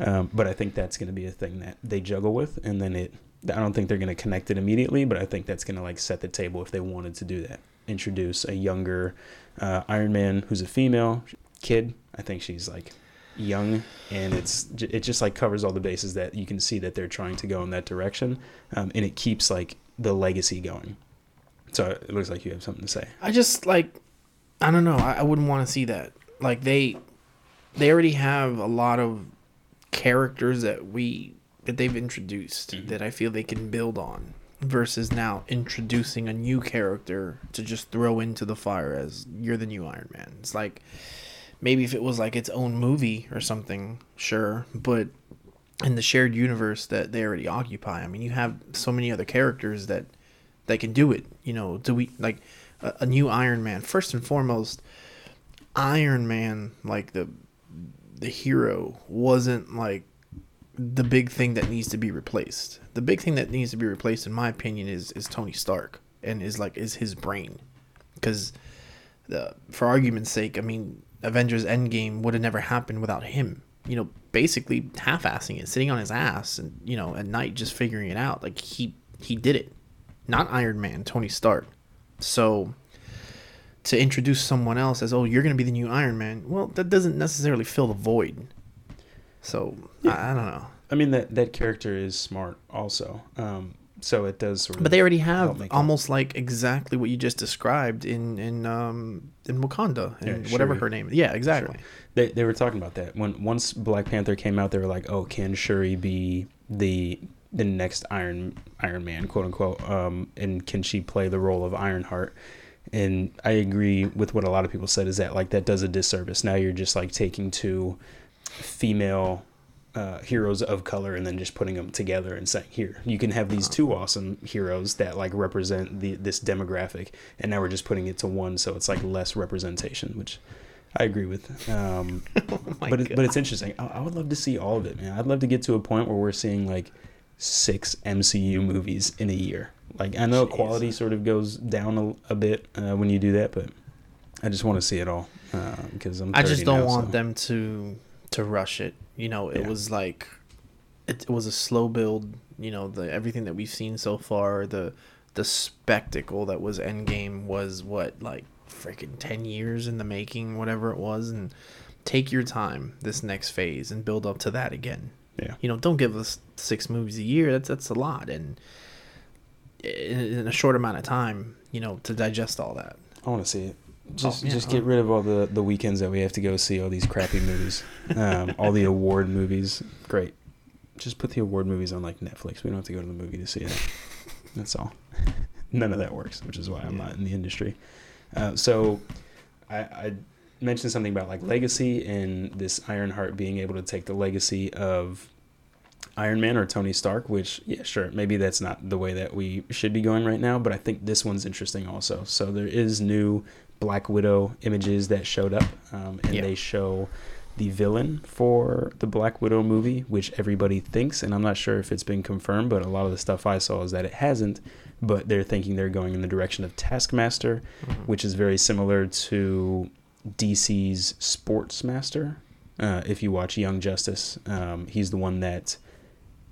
um, but I think that's going to be a thing that they juggle with, and then it. I don't think they're going to connect it immediately, but I think that's going to like set the table if they wanted to do that. Introduce a younger uh, Iron Man who's a female kid. I think she's like young, and it's it just like covers all the bases that you can see that they're trying to go in that direction, um, and it keeps like the legacy going. So it looks like you have something to say. I just like I don't know. I, I wouldn't want to see that. Like they they already have a lot of characters that we that they've introduced that I feel they can build on versus now introducing a new character to just throw into the fire as you're the new Iron Man. It's like maybe if it was like its own movie or something, sure, but in the shared universe that they already occupy, I mean, you have so many other characters that that can do it. You know, do we like a, a new Iron Man? First and foremost, Iron Man, like the the hero, wasn't like the big thing that needs to be replaced. The big thing that needs to be replaced, in my opinion, is is Tony Stark and is like is his brain, because the for argument's sake, I mean, Avengers Endgame would have never happened without him. You know, basically half-assing it, sitting on his ass, and you know, at night just figuring it out. Like he he did it, not Iron Man, Tony Stark. So to introduce someone else as oh you're gonna be the new Iron Man, well that doesn't necessarily fill the void. So I, I don't know. I mean that that character is smart also, um, so it does sort of. But they already have make it- almost like exactly what you just described in in um in Wakanda and Yeah, whatever Shuri. her name. is. Yeah, exactly. They they were talking about that when once Black Panther came out, they were like, "Oh, can Shuri be the the next Iron Iron Man, quote unquote? Um, and can she play the role of Ironheart?" And I agree with what a lot of people said is that like that does a disservice. Now you're just like taking two female uh, heroes of color and then just putting them together and saying, "Here, you can have these two awesome heroes that like represent the this demographic," and now we're just putting it to one, so it's like less representation, which I agree with. Um, Oh but it, but it's interesting. I, I would love to see all of it, man. I'd love to get to a point where we're seeing like six MCU movies in a year. Like I know quality sort of goes down a, a bit uh, when you do that, but I just want to see it all uh, because I'm. I just don't now, want so- them to to rush it. You know, it Yeah. was like it, it was a slow build. You know, the everything that we've seen so far, the the spectacle that was Endgame was what like freaking ten years in the making, whatever it was, and take your time this next phase and build up to that again. Yeah. You know, don't give us six movies a year. That's that's a lot, and in, in a short amount of time, you know, to digest all that. I want to see it. Just, yeah, just oh. get rid of all the, the weekends that we have to go see all these crappy movies, um, all the award movies. Great. Just put the award movies on like Netflix. We don't have to go to the movie to see it. That's all. None of that works, which is why I'm not in the industry. Uh, so, I, I mentioned something about like legacy and this Ironheart being able to take the legacy of Iron Man or Tony Stark, which, yeah, sure, maybe that's not the way that we should be going right now, but I think this one's interesting also. So there is new Black Widow images that showed up, um, and Yeah. they show the villain for the Black Widow movie, which everybody thinks, and I'm not sure if it's been confirmed, but a lot of the stuff I saw is that it hasn't. But they're thinking they're going in the direction of Taskmaster, which is very similar to DC's Sportsmaster. Uh, if you watch Young Justice, um, he's the one that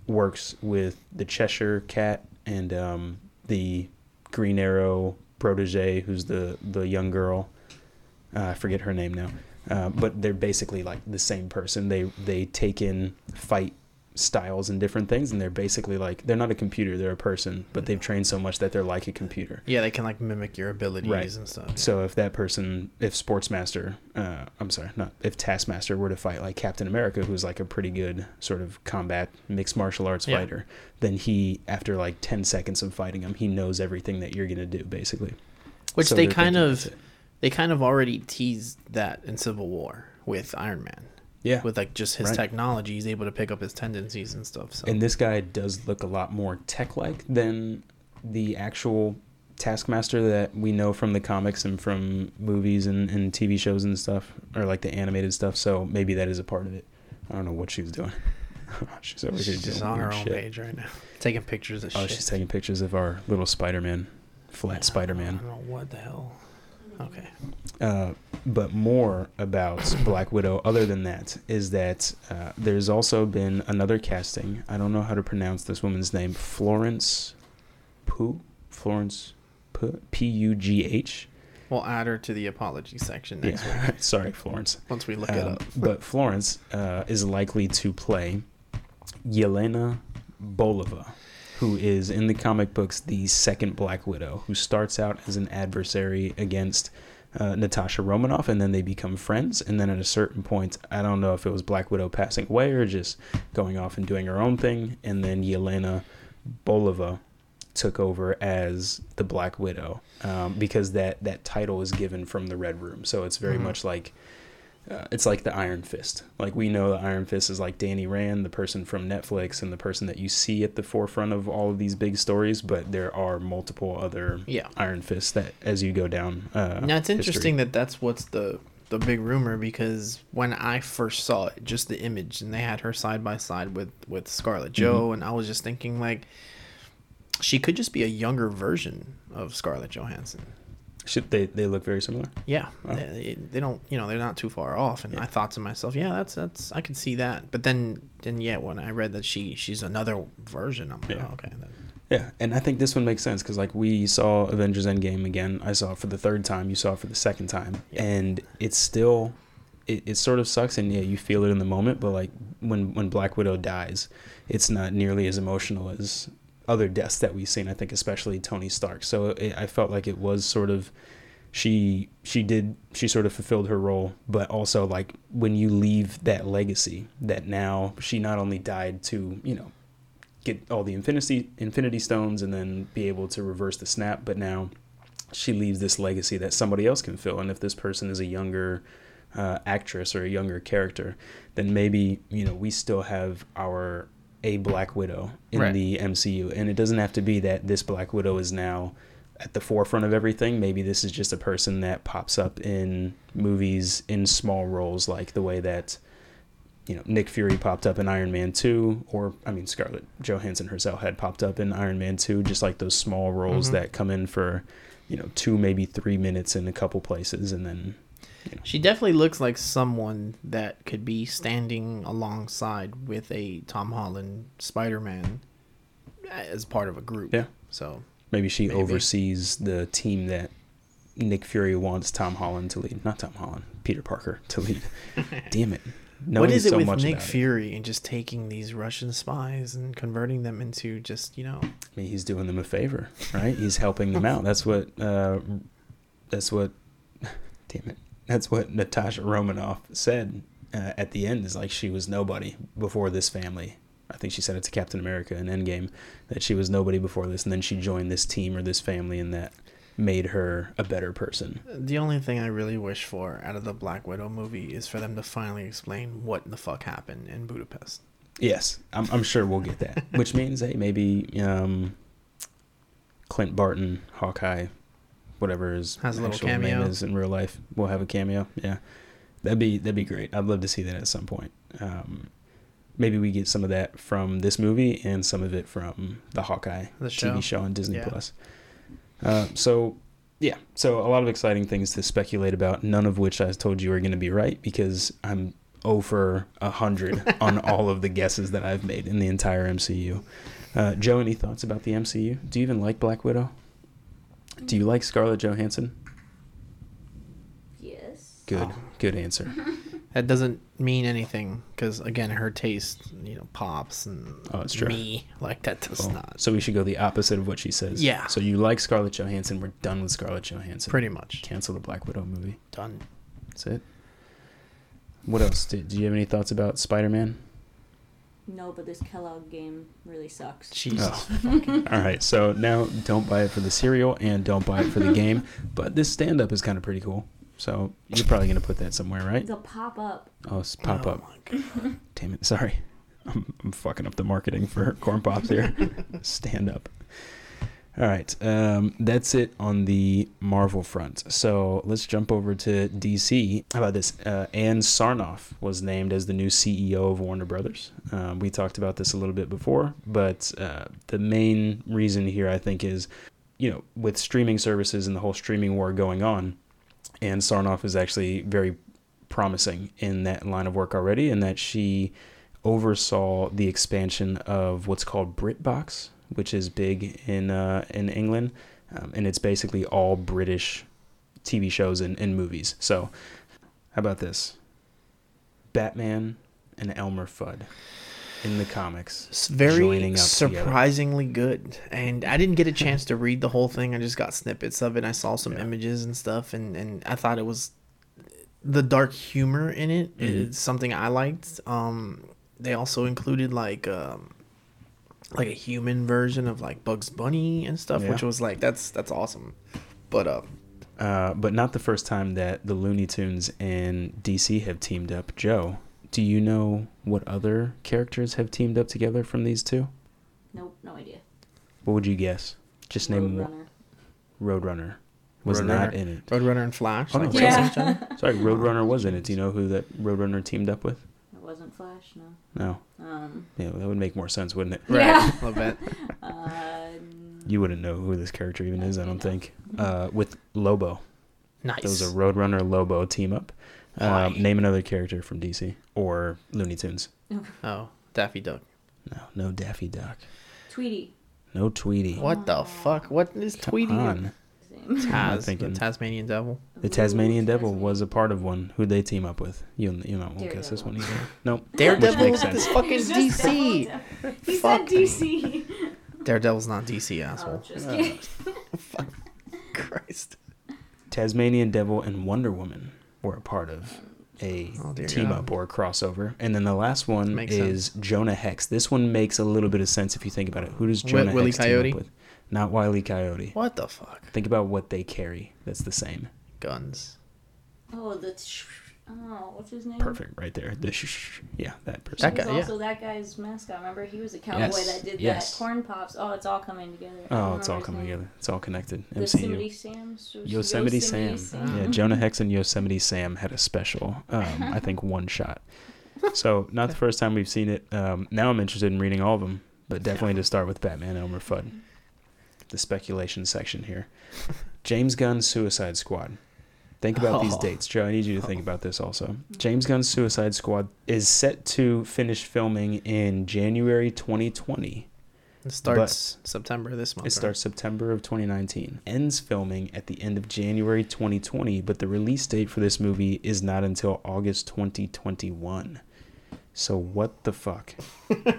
works with the Cheshire Cat and um, the Green Arrow protege, who's the the young girl. Uh, I forget her name now, uh, but they're basically like the same person. They they take in fight styles and different things, and they're basically like they're not a computer; they're a person, but they've trained so much that they're like a computer. Yeah, they can like mimic your abilities Right. and stuff. So if that person, if Sportsmaster, uh, I'm sorry, not if Taskmaster were to fight like Captain America, who's like a pretty good sort of combat mixed martial arts Yeah. fighter, then he, after like 10 seconds of fighting him, he knows everything that you're gonna do, basically. Which So they kind of they kind of already teased that in Civil War with Iron Man. Yeah. With like just his Right. technology, he's able to pick up his tendencies and stuff. So And this guy does look a lot more tech-like than the actual Taskmaster that we know from the comics and from movies and, and TV shows and stuff, or like the animated stuff. So maybe that is a part of it. I don't know what she's doing. she's over here she's doing just on her own shit. page right now, taking pictures of shit. Oh, shit. she's taking pictures of our little Spider-Man, flat Spider-Man. I don't know what the hell. Okay. Uh, but more about Black Widow, other than that, is that uh, there's also been another casting. I don't know how to pronounce this woman's name. Florence Pugh? Florence Pugh? P U G H? We'll add her to the apology section next week Yeah. Sorry, Florence. once we look it Um, up. but Florence uh, is likely to play Yelena Belova, who is in the comic books the second Black Widow, who starts out as an adversary against uh, Natasha Romanoff, and then they become friends. And then at a certain point, I don't know if it was Black Widow passing away or just going off and doing her own thing, and then Yelena Belova took over as the Black Widow um, because that that title is given from the Red Room. So it's very Mhm. much like uh, it's like the Iron Fist. Like we know the Iron Fist is like Danny Rand, the person from Netflix, and the person that you see at the forefront of all of these big stories. But there are multiple other Yeah. Iron Fists that, as you go down. Uh, Now it's history- interesting that that's what's the the big rumor because when I first saw it, just the image, and they had her side by side with with Scarlett Mm-hmm. And I was just thinking like, she could just be a younger version of Scarlett Johansson. Should they they look very similar? Yeah, Oh. they, they don't, you know, they're not too far off. And I thought to myself, yeah, that's that's I could see that. But then then yeah, when I read that she she's another version, I'm like, Yeah. oh, okay. Then. Yeah, and I think this one makes sense because like we saw Avengers Endgame again. I saw it for the third time. You saw it for the second time, Yeah. and it's still, it, it sort of sucks, and yeah, you feel it in the moment. But like when when Black Widow dies, it's not nearly as emotional as other deaths that we've seen. I think especially Tony Stark. So it, I felt like it was sort of she she did she sort of fulfilled her role but also like when you leave that legacy that now she not only died to you know get all the infinity infinity stones and then be able to reverse the snap but now she leaves this legacy that somebody else can fill and if this person is a younger uh, actress or a younger character then maybe you know we still have our a black widow in Right. the mcu and it doesn't have to be that this black widow is now at the forefront of everything maybe this is just a person that pops up in movies in small roles like the way that you know, Nick Fury popped up in Iron Man 2, or, I mean, Scarlett Johansson herself had popped up in Iron Man 2, just like those small roles Mhm. that come in for, you know, two, maybe three minutes in a couple places, and then, She definitely looks like someone that could be standing alongside with a Tom Holland Spider Man as part of a group. Yeah. So maybe she Maybe. oversees the team that Nick Fury wants Tom Holland to lead. Not Tom Holland, Peter Parker to lead. Damn it. what Knowing is it so with Nick about it. Fury and just taking these Russian spies and converting them into just you know I mean, he's doing them a favor, right? He's helping them out. That's what. Uh, that's what. Damn it. That's what Natasha Romanoff said uh, at the end. Is like she was nobody before this family. I think she said it to Captain America in Endgame that she was nobody before this, and then she joined this team or this family, and that made her a better person. The only thing I really wish for out of the Black Widow movie is for them to finally explain what the fuck happened in Budapest. Yes, I'm, I'm sure we'll get that. Which means, hey, maybe um, Clint Barton, Hawkeye, whatever his Has a little actual name is in real life, will have a cameo. Yeah, that'd be that'd be great. I'd love to see that at some point. Um, maybe we get some of that from this movie and some of it from the Hawkeye The show. TV show on Disney Yeah. Plus. Uh, so yeah, so a lot of exciting things to speculate about. None of which I told you are going to be right because I'm over a hundred on all of the guesses that I've made in the entire MCU. Uh, Jo, any thoughts about the MCU? Do you even like Black Widow? Do you like Scarlett Johansson? Yes. Good, Oh. good answer. That doesn't mean anything because again, her taste, you know, pops and Oh, it's true. me like that does Oh, not. So we should go the opposite of what she says. Yeah. So you like Scarlett Johansson? We're done with Scarlett Johansson. Pretty much Cancel the Black Widow movie. done. That's it. What else? Did, do you have any thoughts about Spider Man? No, but this Kellogg game really sucks. Jesus. Oh. All right, so now don't buy it for the cereal and don't buy it for the game. But this stand up is kind of pretty cool. So you're probably going to put that somewhere, right? The pop up. Oh, it's pop Oh up. my God. Damn it. Sorry. I'm, I'm fucking up the marketing for corn pops here. stand up. All right. Um, that's it on the Marvel front. So let's jump over to DC. How about this? Uh, Ann Sarnoff was named as the new CEO of Warner Brothers. Um, we talked about this a little bit before, but uh, the main reason here, I think, is you know, with streaming services and the whole streaming war going on, Ann Sarnoff is actually very promising in that line of work already, and that she oversaw the expansion of what's called BritBox, which is big in uh, in England, um, and it's basically all British TV shows and, and movies. So, how about this? Batman and Elmer Fudd in the comics. It's very joining up together. surprisingly good. And I didn't get a chance to read the whole thing. I just got snippets of it. I saw some Yeah. images and stuff, and and I thought it was the dark humor in it Mhm. is something I liked. Um, they also included like um, like a human version of like Bugs Bunny and stuff, Yeah. which was like that's that's awesome. But um, Uh, but not the first time that the Looney Tunes and DC have teamed up. Jo, do you know what other characters have teamed up together from these two? Nope, no idea. What would you guess? Just name one. Roadrunner. Roadrunner was Roadrunner. not in it. Roadrunner and Flash. Oh, no, like, it's Yeah. each other? Sorry, Roadrunner was in it. Do you know who that Roadrunner teamed up with? It wasn't Flash, no. No. Um, Yeah, that would make more sense, wouldn't it? Right. Yeah. I bet. uh, You wouldn't know who this character even is, I don't think. Uh, with Lobo. Nice. Those are Roadrunner Lobo team up. Um, name another character from DC or Looney Tunes. oh, Daffy Duck. No, no Daffy Duck. Tweety. No Tweety. What the fuck? What is Come Tweety? on. Same. Taz, I'm the Tasmanian Devil. The Ooh, Tasmanian Devil Tasmanian. was a part of one. Who'd they team up with? You you not won't guess this one either. Nope. Daredevil makes is sense. this fucking It's DC. Devil. He Fuck said. DC. Daredevil's not DC, Oh, asshole. just kidding. Christ. Tasmanian Devil and Wonder Woman were a part of a Oh, team God. up or a crossover. And then the last one Makes is Jonah Hex. This one makes a little bit of sense if you think about it. Who does Jonah Willy Hex team Coyote? up with? Not Wiley Coyote. What the fuck? Think about what they carry. That's the same. Guns. Oh, that's. Sh- oh, what's his name? Perfect right there. The sh- sh- yeah, that person. That He was guy, yeah. also that guy's mascot. Remember, he was a cowboy Yes, that did yes. that corn pops. Oh, it's all coming together. Oh, it's all coming name. together. It's all connected. Yosemite MCU. Sam. So- Yosemite Sam. Sam. Yeah, Jonah Hex and Yosemite Sam had a special, um, I think, one shot. So not the first time we've seen it. Um, now I'm interested in reading all of them, but definitely to start with Batman Elmer Fudd. The speculation section here. James Gunn's Suicide Squad. Think about these Oh. dates, Jo. I need you to think oh. about this also. James Gunn's Suicide Squad is set to finish filming in January 2020. It starts September this month. It starts September of 2019. Ends filming at the end of January 2020, but the release date for this movie is not until August 2021. So what the fuck?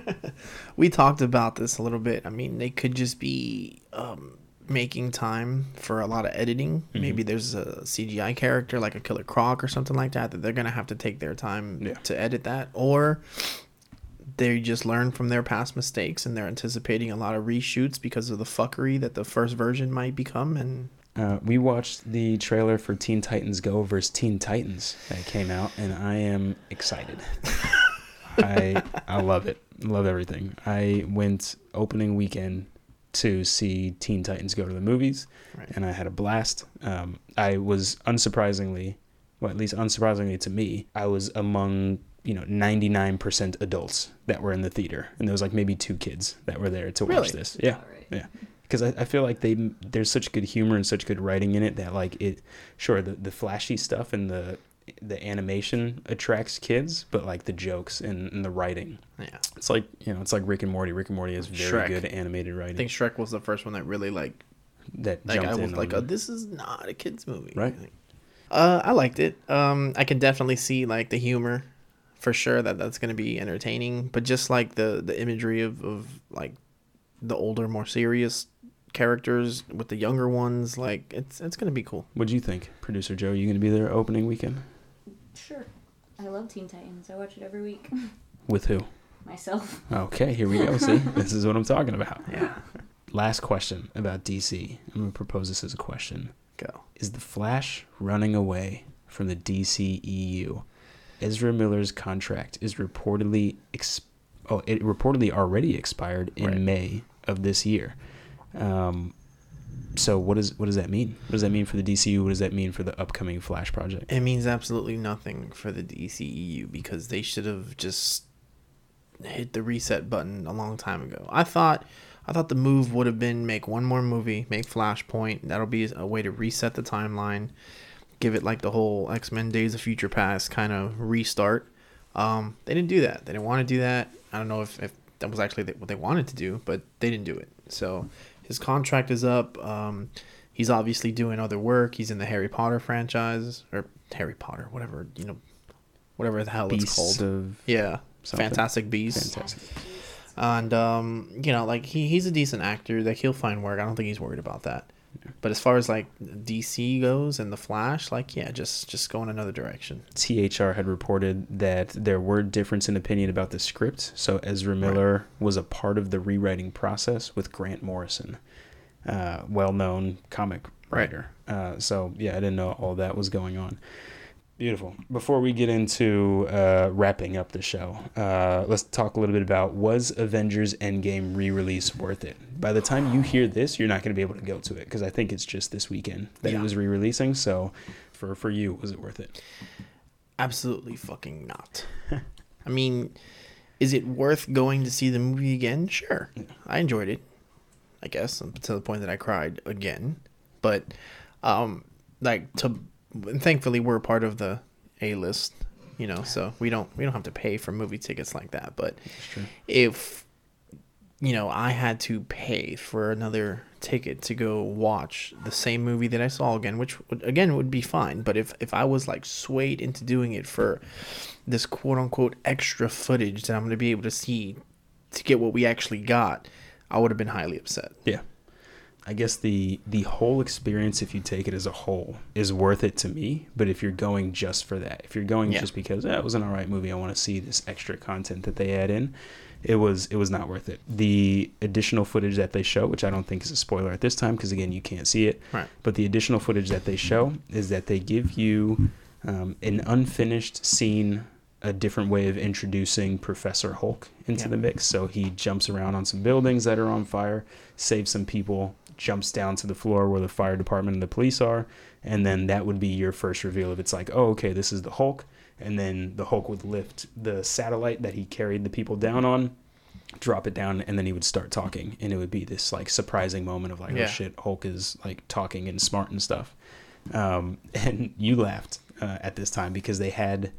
we talked about this a little bit. I mean, they could just be um, making time for a lot of editing. Mm-hmm. Maybe there's a CGI character like a Killer Croc or something like that that they're gonna have to take their time Yeah. to edit that, or they just learn from their past mistakes and they're anticipating a lot of reshoots because of the fuckery that the first version might become. And Uh, we watched the trailer for Teen Titans Go versus Teen Titans that came out, and I am excited. I I love it. Love everything. I went opening weekend to see Teen Titans Go to the movies, Right. and I had a blast. Um, I was unsurprisingly, well, at least unsurprisingly to me, I was among you know 99% adults that were in the theater, and there was like maybe two kids that were there to watch this. Yeah, Alright. yeah. Because I, I feel like they there's such good humor and such good writing in it that like it sure the, the flashy stuff and the the animation attracts kids, but like the jokes and, and the writing, yeah, it's like you know it's like Rick and Morty. Rick and Morty has very Shrek. good animated writing. I think Shrek was the first one that really like that like jumped I was in like, oh, this is not a kids movie, Right. Uh, I liked it. Um, I can definitely see like the humor, for sure that that's gonna be entertaining. But just like the the imagery of of like the older, more serious characters with the younger ones, like it's it's gonna be cool. What do you think, producer Jo? You gonna be there opening weekend Sure. I love Teen Titans. I watch it every week. with who? Myself. Okay, here we go. See, this is what I'm talking about. Yeah, Last question about DC. I'm gonna propose this as a question. go. Is the Flash running away from the DCEU? Ezra Miller's contract is reportedly ex- oh, it reportedly already expired in Right. May of this year. Um, so what does what does that mean? What does that mean for the DCU? What does that mean for the upcoming Flash project? It means absolutely nothing for the DCEU because they should have just hit the reset button a long time ago. I thought I thought the move would have been make one more movie, make Flashpoint. That'll be a way to reset the timeline, give it like the whole X-Men Days of Future Past kind of restart. Um, they didn't do that. They didn't want to do that. I don't know if, if that was actually what they wanted to do, but they didn't do it. So his contract is up. Um, he's obviously doing other work. He's in the Harry Potter franchise or Harry Potter, whatever you know, whatever the hell it's called. of Yeah, something. Fantastic Beasts. Fantastic. And um, you know, like he, he's a decent actor. Like he'll find work. I don't think he's worried about that. But as far as like DC goes and the Flash, like yeah, just just go in another direction. THR had reported that there were difference in opinion about the script. So Ezra Miller was a part of the rewriting process with Grant Morrison, uh, well-known comic Right. writer. Uh, so yeah, I didn't know all that was going on. Beautiful. Before we get into uh, wrapping up the show, uh, let's talk a little bit about was Avengers Endgame re-release worth it? By the time you hear this, you're not going to be able to go to it because I think it's just this weekend that Yeah. it was re-releasing. So for for you, was it worth it? Absolutely fucking not. I mean, is it worth going to see the movie again? Sure. I enjoyed it. I guess to the point that I cried again. But um like to and thankfully we're part of the A list, you know, so we don't we don't have to pay for movie tickets like that. But if you know, I had to pay for another ticket to go watch the same movie that I saw again, which would, again would be fine. But if if I was like swayed into doing it for this quote unquote extra footage that I'm going to be able to see to get what we actually got, I would have been highly upset. Yeah. I guess the the whole experience, if you take it as a whole, is worth it to me. But if you're going just for that, if you're going Yeah. just because that was an alright movie, I want to see this extra content that they add in, it was it was not worth it. The additional footage that they show, which I don't think is a spoiler at this time, because again you can't see it. Right. But the additional footage that they show is that they give you um, an unfinished scene, a different way of introducing Professor Hulk into Yeah. the mix. So he jumps around on some buildings that are on fire, saves some people, jumps down to the floor where the fire department and the police are, and then that would be your first reveal of it's like, oh, okay, this is the Hulk, and then the Hulk would lift the satellite that he carried the people down on, drop it down, and then he would start talking, and it would be this like surprising moment of like, Yeah. oh shit, Hulk is like talking and smart and stuff. Um, and you laughed uh, at this time because they had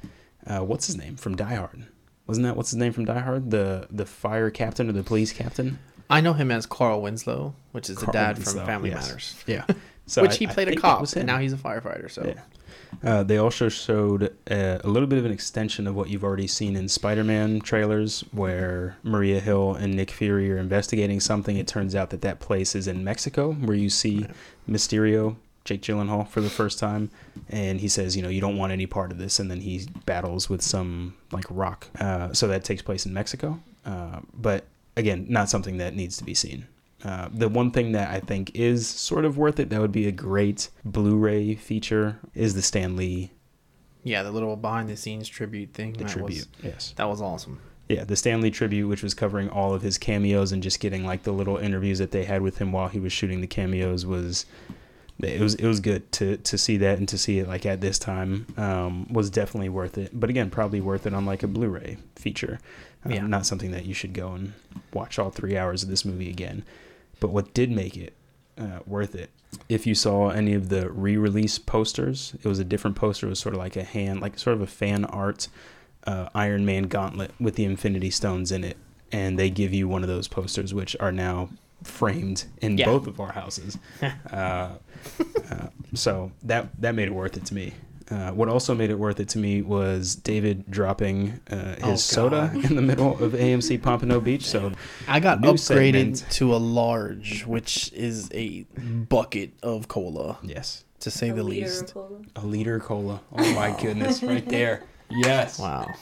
uh, what's his name from Die Hard. Wasn't that what's his name from Die Hard? The the fire captain or the police captain? I know him as Carl Winslow, which is the dad Winslow, from Family yes. Matters. Yeah. So which I- he played a cop, and now he's a firefighter. So Yeah. Uh, they also showed uh, a little bit of an extension of what you've already seen in Spider-Man trailers, where Maria Hill and Nick Fury are investigating something. It turns out that that place is in Mexico, where you see Mysterio, Jake Gyllenhaal, for the first time, and he says, you know, you don't want any part of this, and then he battles with some like rock. Uh, so that takes place in Mexico, uh, but again, not something that needs to be seen. Uh, the one thing that I think is sort of worth it, that would be a great Blu-ray feature, is the Stan Lee yeah, the little behind the scenes tribute thing. the that tribute. Was, yes, that was awesome. yeah, the Stan Lee tribute, which was covering all of his cameos and just getting like the little interviews that they had with him while he was shooting the cameos was. It was it was good to to see that and to see it like at this time um, was definitely worth it. But again, probably worth it on like a Blu-ray feature. Um, Yeah. Not something that you should go and watch all three hours of this movie again. But what did make it uh, worth it, if you saw any of the re-release posters, it was a different poster. It was sort of like a hand, like sort of a fan art uh, Iron Man gauntlet with the Infinity Stones in it, and they give you one of those posters, which are now framed in Yeah. both of our houses. uh, uh, so that that made it worth it to me. Uh, what also made it worth it to me was David dropping uh, his Oh, soda in the middle of AMC Pompano Beach. So I got upgraded segment. to a large, which is a bucket of cola, yes, to say A the least. A liter cola. Oh my goodness, right there. Yes. Wow.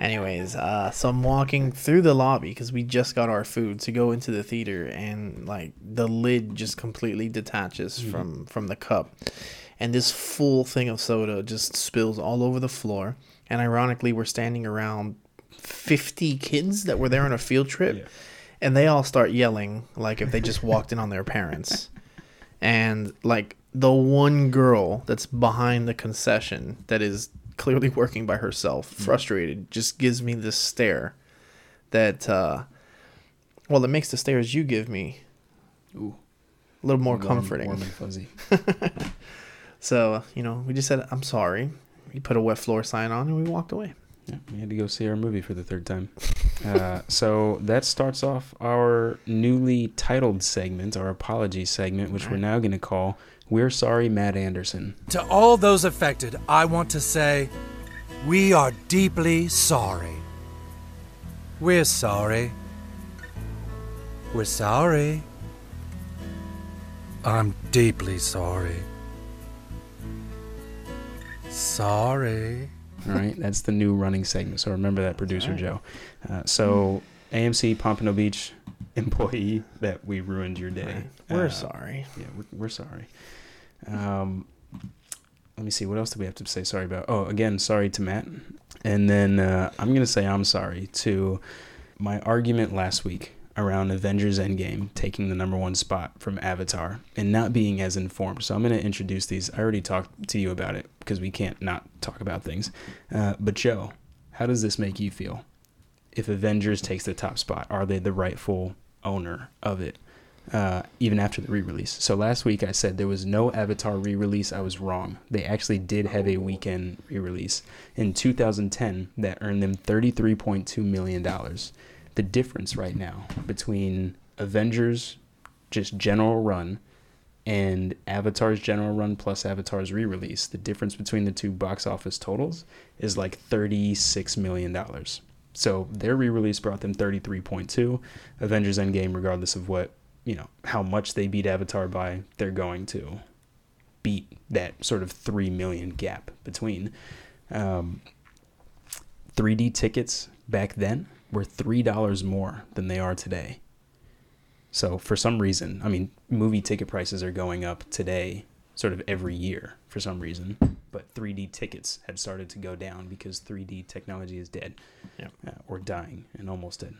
Anyways, uh, so I'm walking through the lobby because we just got our food to go into the theater, and like the lid just completely detaches from from the cup, and this full thing of soda just spills all over the floor. And ironically, we're standing around 50 kids that were there on a field trip, Yeah. and they all start yelling like if they just walked in on their parents. And like the one girl that's behind the concession that is clearly working by herself, frustrated, just gives me this stare that uh well it makes the stares you give me Ooh, a little more warm- comforting. warm and fuzzy. So, you know, we just said I'm sorry. We put a wet floor sign on and we walked away. Yeah, we had to go see our movie for the third time. Uh, so that starts off our newly titled segment, our apology segment, which we're now going to call "We're Sorry, Matt Anderson." To all those affected, I want to say, we are deeply sorry. We're sorry. We're sorry. I'm deeply sorry. Sorry. All right, that's the new running segment. So remember that, producer Jo. Uh, so AMC Pompano Beach employee that we ruined your day. We're Uh, sorry. Yeah, we're, we're sorry. Um, let me see. What else do we have to say sorry about? Oh, again, sorry to Matt. And then uh, I'm going to say I'm sorry to my argument last week around Avengers Endgame taking the number one spot from Avatar and not being as informed. So I'm going to introduce these. I already talked to you about it because we can't not talk about things. Uh, but Jo, how does this make you feel? If Avengers takes the top spot, are they the rightful owner of it? uh, even after the re-release. So last week I said there was no Avatar re-release. I was wrong. They actually did have a weekend re-release in 2010 that earned them 33.2 million dollars. The difference right now between Avengers just general run and Avatar's general run plus Avatar's re-release, the difference between the two box office totals is like 36 million dollars. So their re-release brought them 33.2. Avengers Endgame, regardless of what you know how much they beat Avatar by, they're going to beat that sort of three million gap between. Um, 3D tickets back then were three dollars more than they are today. So for some reason, I mean, movie ticket prices are going up today, sort of every year for some reason. But 3D tickets had started to go down because 3D technology is dead Yep. uh, or dying and almost dead.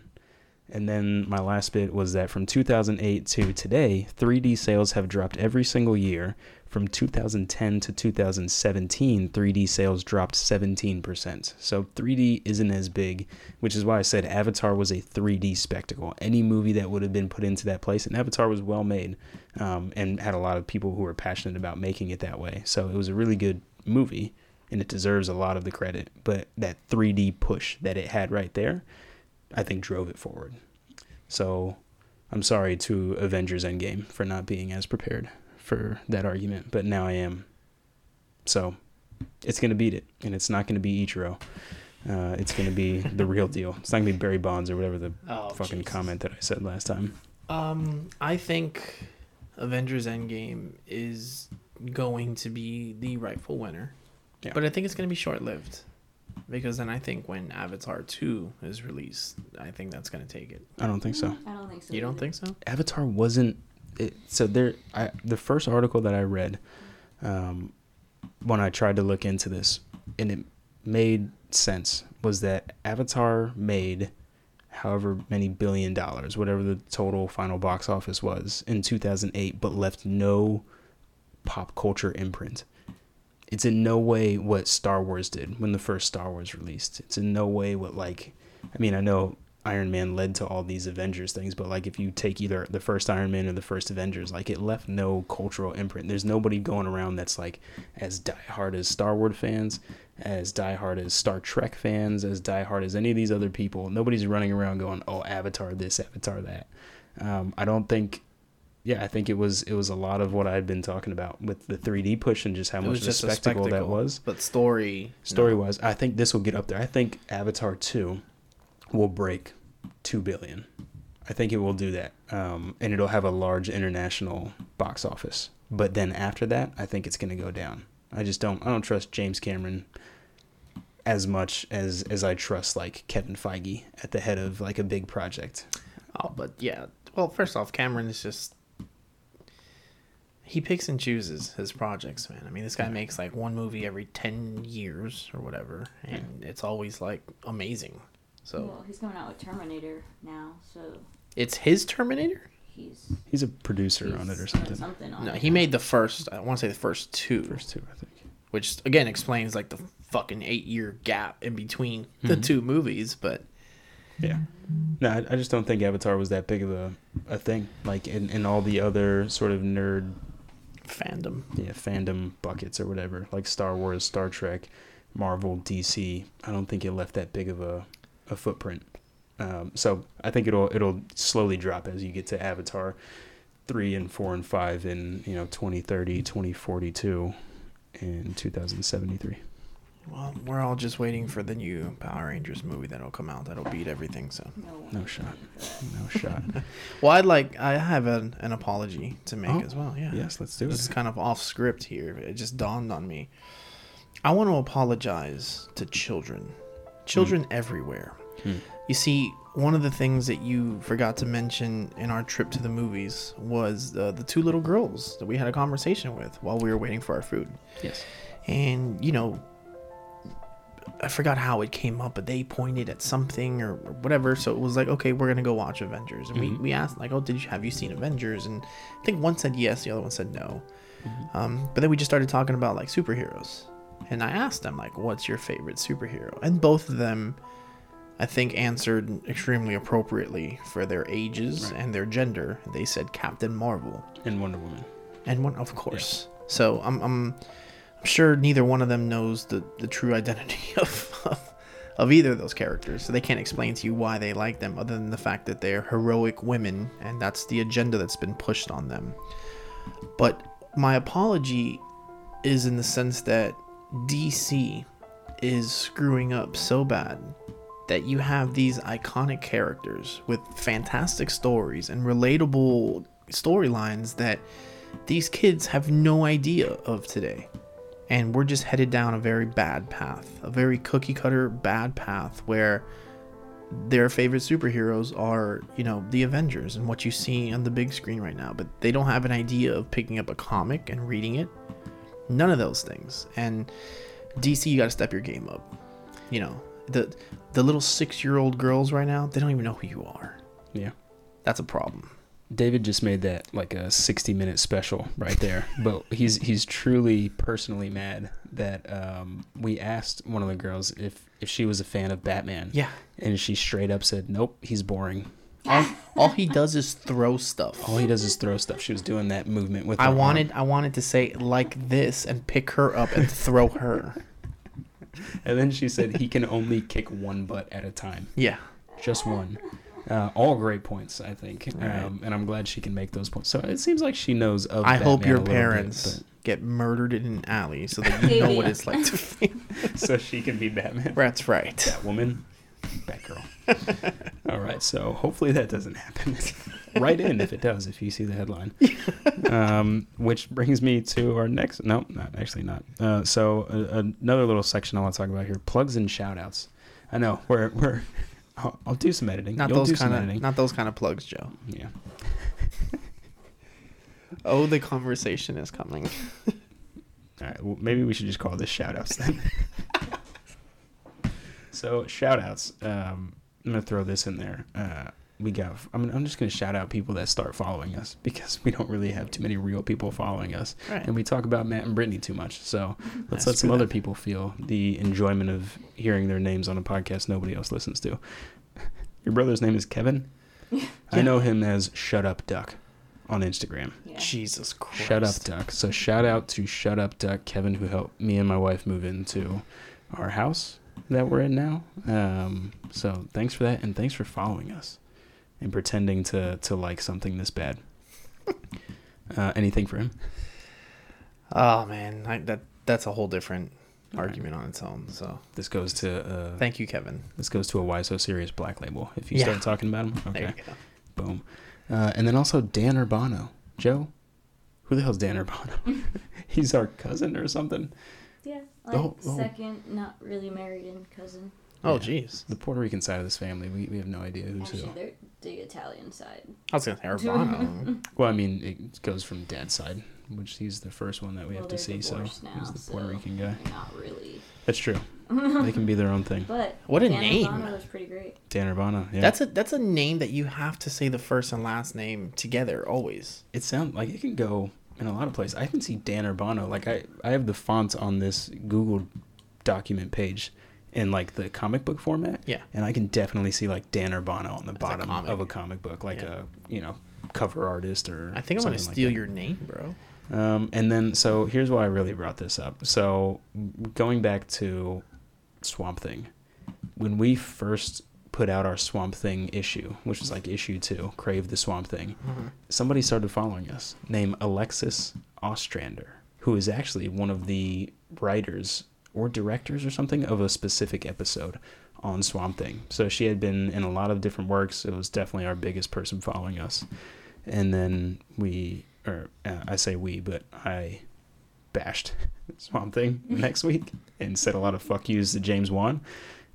And then my last bit was that from 2008 to today, 3D sales have dropped every single year. From 2010 to 2017, 3D sales dropped 17%. So 3D isn't as big, which is why I said Avatar was a 3D spectacle. Any movie that would have been put into that place, and Avatar was well made um, and had a lot of people who were passionate about making it that way. So it was a really good movie and it deserves a lot of the credit. But that 3D push that it had right there, I think drove it forward. So I'm sorry to Avengers Endgame for not being as prepared for that argument, but now I am. So it's going to beat it, and it's not going to be Ichiro. Uh, it's going to be the real deal. It's not going to be Barry Bonds or whatever the Oh, fucking Jesus. comment that I said last time. Um, I think Avengers Endgame is going to be the rightful winner, Yeah. but I think it's going to be short lived. Because then I think when Avatar 2 is released, I think that's going to take it. I don't think so. I don't think so. You don't think so? Avatar wasn't it, so there I the first article that I read um when I tried to look into this and it made sense was that Avatar made however many billion dollars whatever the total final box office was in 2008 but left no pop culture imprint it's in no way what Star Wars did when the first Star Wars released. It's in no way what like I mean, I know Iron Man led to all these Avengers things, but like if you take either the first Iron Man or the first Avengers, like it left no cultural imprint. There's nobody going around that's like as diehard as Star Wars fans, as diehard as Star Trek fans, as diehard as any of these other people. Nobody's running around going, "Oh, Avatar this, Avatar that." Um, I don't think. Yeah, I think it was it was a lot of what I had been talking about with the 3D push and just how It much of a spectacle, a spectacle that was But story. story no. wise i think this will get up there i think avatar 2 will break 2 billion i think it will do that um, and it'll have a large international box office but then after that i think it's going to go down i just don't i don't trust james cameron as much as as i trust like kevin feige at the head of like a big project Oh, but yeah. Well, first off, Cameron is just he picks and chooses his projects, man. I mean, this guy makes like one movie every 10 years or whatever, and it's always like amazing. So, Well, he's coming out with Terminator now, so it's his Terminator? he's he's a producer on it or something done something on No, it. he made the first, I want to say the first two, first two i think which again explains like the fucking 8-year gap in between the mm-hmm. two movies, but Yeah. No, I, I just don't think Avatar was that big of a, a thing. Like in, in all the other sort of nerd fandom. yeah, fandom buckets or whatever, like Star Wars, Star Trek, Marvel, DC, I don't think it left that big of a, a footprint. Um, so I think it'll it'll slowly drop as you get to Avatar three and four and five in, you know, 2030, 2042 and 2073. Well, we're all just waiting for the new Power Rangers movie that'll come out that'll beat everything, so. No, No shot. No shot. Well, I'd like I have an, an apology to make Oh, as well. Yeah. yes, let's do This is it. kind of off script here. It just dawned on me. I want to apologize to children, children Hmm. everywhere. You see, one of the things that you forgot to mention in our trip to the movies was uh, the two little girls that we had a conversation with while we were waiting for our food. Yes. And you know, I forgot how it came up, but they pointed at something or, or whatever. So it was like, okay, we're gonna go watch Avengers, and we, we asked like, oh, did you have you seen Avengers? And I think one said yes, the other one said no. Um, but then we just started talking about like superheroes, and I asked them like, what's your favorite superhero? And both of them, I think, answered extremely appropriately for their ages and their gender. They said Captain Marvel And Wonder Woman. and one of course. So I'm, I'm I'm sure neither one of them knows the the true identity of, of of either of those characters. So they can't explain to you why they like them other than the fact that they're heroic women and that's the agenda that's been pushed on them. But my apology is in the sense that DC is screwing up so bad that you have these iconic characters with fantastic stories and relatable storylines that these kids have no idea of today. And we're just headed down a very bad path, a very cookie cutter bad path where their favorite superheroes are, you know, the Avengers and what you see on the big screen right now, but they don't have an idea of picking up a comic and reading it. None of those things. And DC, you got to step your game up. You know, the the little six year old girls right now, they don't even know who you are. Yeah. That's a problem. David just made that like a 60 minute special right there. but he's he's truly personally mad that um, we asked one of the girls if if she was a fan of Batman. Yeah. And she straight up said, "Nope, he's boring." All, all he does is throw stuff. All he does is throw stuff. She was doing that movement with. I her arm. wanted I wanted to say like this and pick her up and throw her. and then she said he can only kick one butt at a time, Yeah. just one. Uh, all great points, I think, Right. um, and I'm glad she can make those points. So it seems like she knows of. I hope your a little bit, parents get murdered in an alley so that you know what it's like to feel. so she can be Batman. That's right. Batwoman, Batgirl. All right, so hopefully that doesn't happen. Write in if it does, if you see the headline. Um, which brings me to our next. No, not actually not. Uh, so uh, another little section I want to talk about here: plugs and shout-outs. I know we're we're. I'll, I'll do some editing. Not You'll those kind editing. of not those kind of plugs, Jo. yeah. Oh, the conversation is coming. All right. Well, maybe we should just call this shout-outs then. so shout-outs. Um, I'm gonna throw this in there. Uh, we got. I'm, I'm just gonna shout out people that start following us because we don't really have too many real people following us, Right. and we talk about Matt and Brittany too much. So let's That's let some true. other people feel the enjoyment of hearing their names on a podcast nobody else listens to. Your brother's name is Kevin. I know him as Shut Up Duck on Instagram. Yeah. Jesus Christ. Shut Up Duck. So shout out to Shut Up Duck Kevin who helped me and my wife move into our house that we're in now. Um, so thanks for that and thanks for following us and pretending to to like something this bad. Uh, anything for him? Oh man, I, that that's a whole different argument on its own. So This goes to uh, thank you, Kevin. this goes to a Why So Serious Black Label. If you Yeah. start talking about him, There okay, you go. boom. Uh, and then also Dan Urbano, Jo. Who the hell's Dan Urbano? He's our cousin or something. Yeah, like Oh, oh. second, not really married in cousin. Oh Yeah. jeez. The Puerto Rican side of this family, we, we have no idea who's Actually, who. they're the Italian side. I was gonna say Urbano. Well, I mean, it goes from dad's side, which he's the first one that we well, have to see. So now, he's the so Puerto Rican guy. Not really. That's true. they can be their own thing. But What a Dan name. Urbano was pretty great. Dan Urbano. Yeah. That's a that's a name that you have to say the first and last name together always. it sounds like it can go in a lot of places. I can see Dan Urbano. Like I, I have the font on this Google document page in like the comic book format. Yeah. And I can definitely see like Dan Urbano on the a bottom comic. of a comic book, like Yeah. a you know cover artist or. I think I'm gonna something like steal your name, bro. Um, and then, so here's why I really brought this up. So, going back to Swamp Thing, when we first put out our Swamp Thing issue, which was like issue two, Krave the Swamp Thing, somebody started following us named Alexis Ostrander, who is actually one of the writers or directors or something of a specific episode on Swamp Thing. So she had been in a lot of different works. It was definitely our biggest person following us. And then we, or uh, I say we, but I bashed Swamp Thing next week and said a lot of fuck yous to James Wan.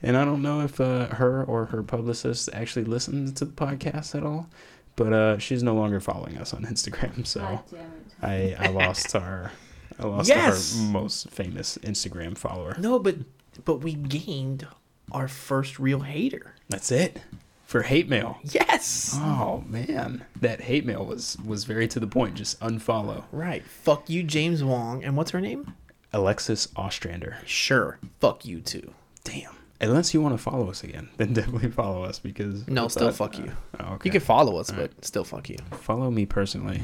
And I don't know if uh, her or her publicist actually listens to the podcast at all, but uh, she's no longer following us on Instagram. So God damn it. I, I lost our I lost Yes! our most famous Instagram follower. No, but but we gained our first real hater. That's it for hate mail. Yes. Oh man, that hate mail was was very to the point. Just unfollow Right. Fuck you, James Wong. And what's her name? Alexis Ostrander. Sure. Fuck you too. Damn. Unless you want to follow us again, then definitely follow us because No, still thought- fuck you. Oh, okay. You can follow us, but still fuck you. follow me personally.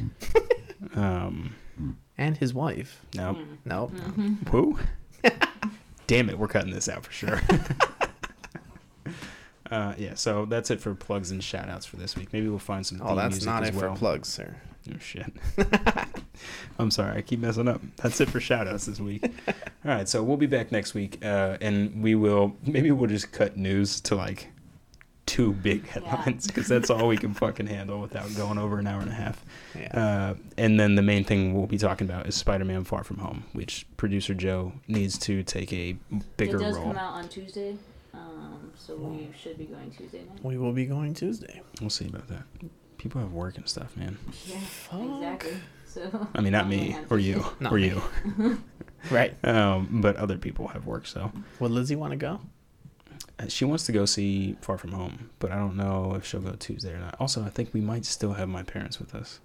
um, And his wife. no, No. who? Damn it, we're cutting this out for sure. uh, yeah, so that's it for plugs and shout outs for this week. Maybe we'll find some. Oh, theme that's music not as it well. for plugs, sir. Oh shit. I'm sorry, I keep messing up. That's it for shout outs this week. All right, so we'll be back next week, uh, and we will maybe we'll just cut news to like two big headlines because that's all we can fucking handle without going over an hour and a half. Yeah. Uh, and then the main thing we'll be talking about is Spider-Man: Far From Home, which producer Jo needs to take a bigger role. it does role. come out on Tuesday, um, so we should be going Tuesday night. we will be going Tuesday. We'll see about that. People have work and stuff, man. Yeah, exactly. So I mean, not me or you Not or me. you, Right. um, but other people have work. So Would Lizzie want to go? Uh, she wants to go see Far From Home, but I don't know if she'll go Tuesday or not. Also, I think we might still have my parents with us.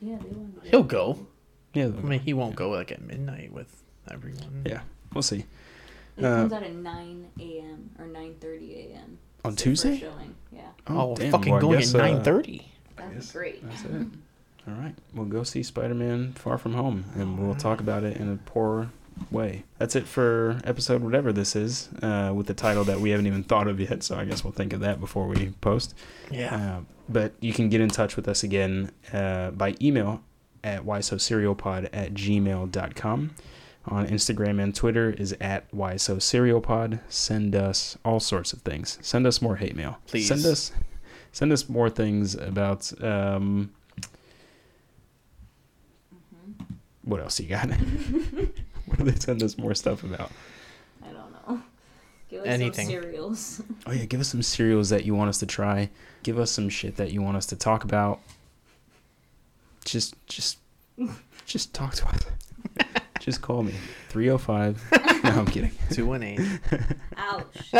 Yeah, they want to. He'll go. Yeah, I mean, he won't go like at midnight with everyone. yeah, we'll see. It Uh, comes out at 9 a.m. or 9:30 a.m. On It's the first Tuesday? Showing. Yeah, Oh, damn, fucking well, going guess, at uh, nine thirty. that'd guess be great. That's it. All right, we'll go see Spider-Man: Far From Home, and we'll talk about it in a poor way. That's it for episode whatever this is, uh, with the title that we haven't even thought of yet. So I guess we'll think of that before we post. Yeah. Uh, but you can get in touch with us again uh, by email at ysoserialpod at gmail.com. On Instagram and Twitter is at ysoserialpod. Send us all sorts of things. Send us more hate mail. Please. Send us send us more things about um, what else you got? what do they send us more stuff about? I don't know. Give us Anything. some cereals. Oh yeah, give us some cereals that you want us to try. Give us some shit that you want us to talk about. Just just just talk to us. just call me. 305. No, I'm kidding. Two one eight. Ouch.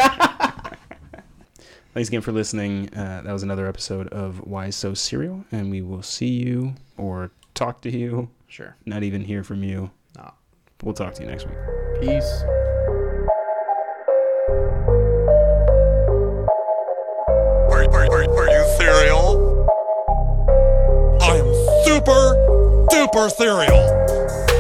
Thanks again for listening. Uh, that was another episode of Why So Serial, and we will see you or talk to you, Sure. not even hear from you. Nah. We'll talk to you next week. Peace. Are, are, are, are you cereal? I'm super duper cereal.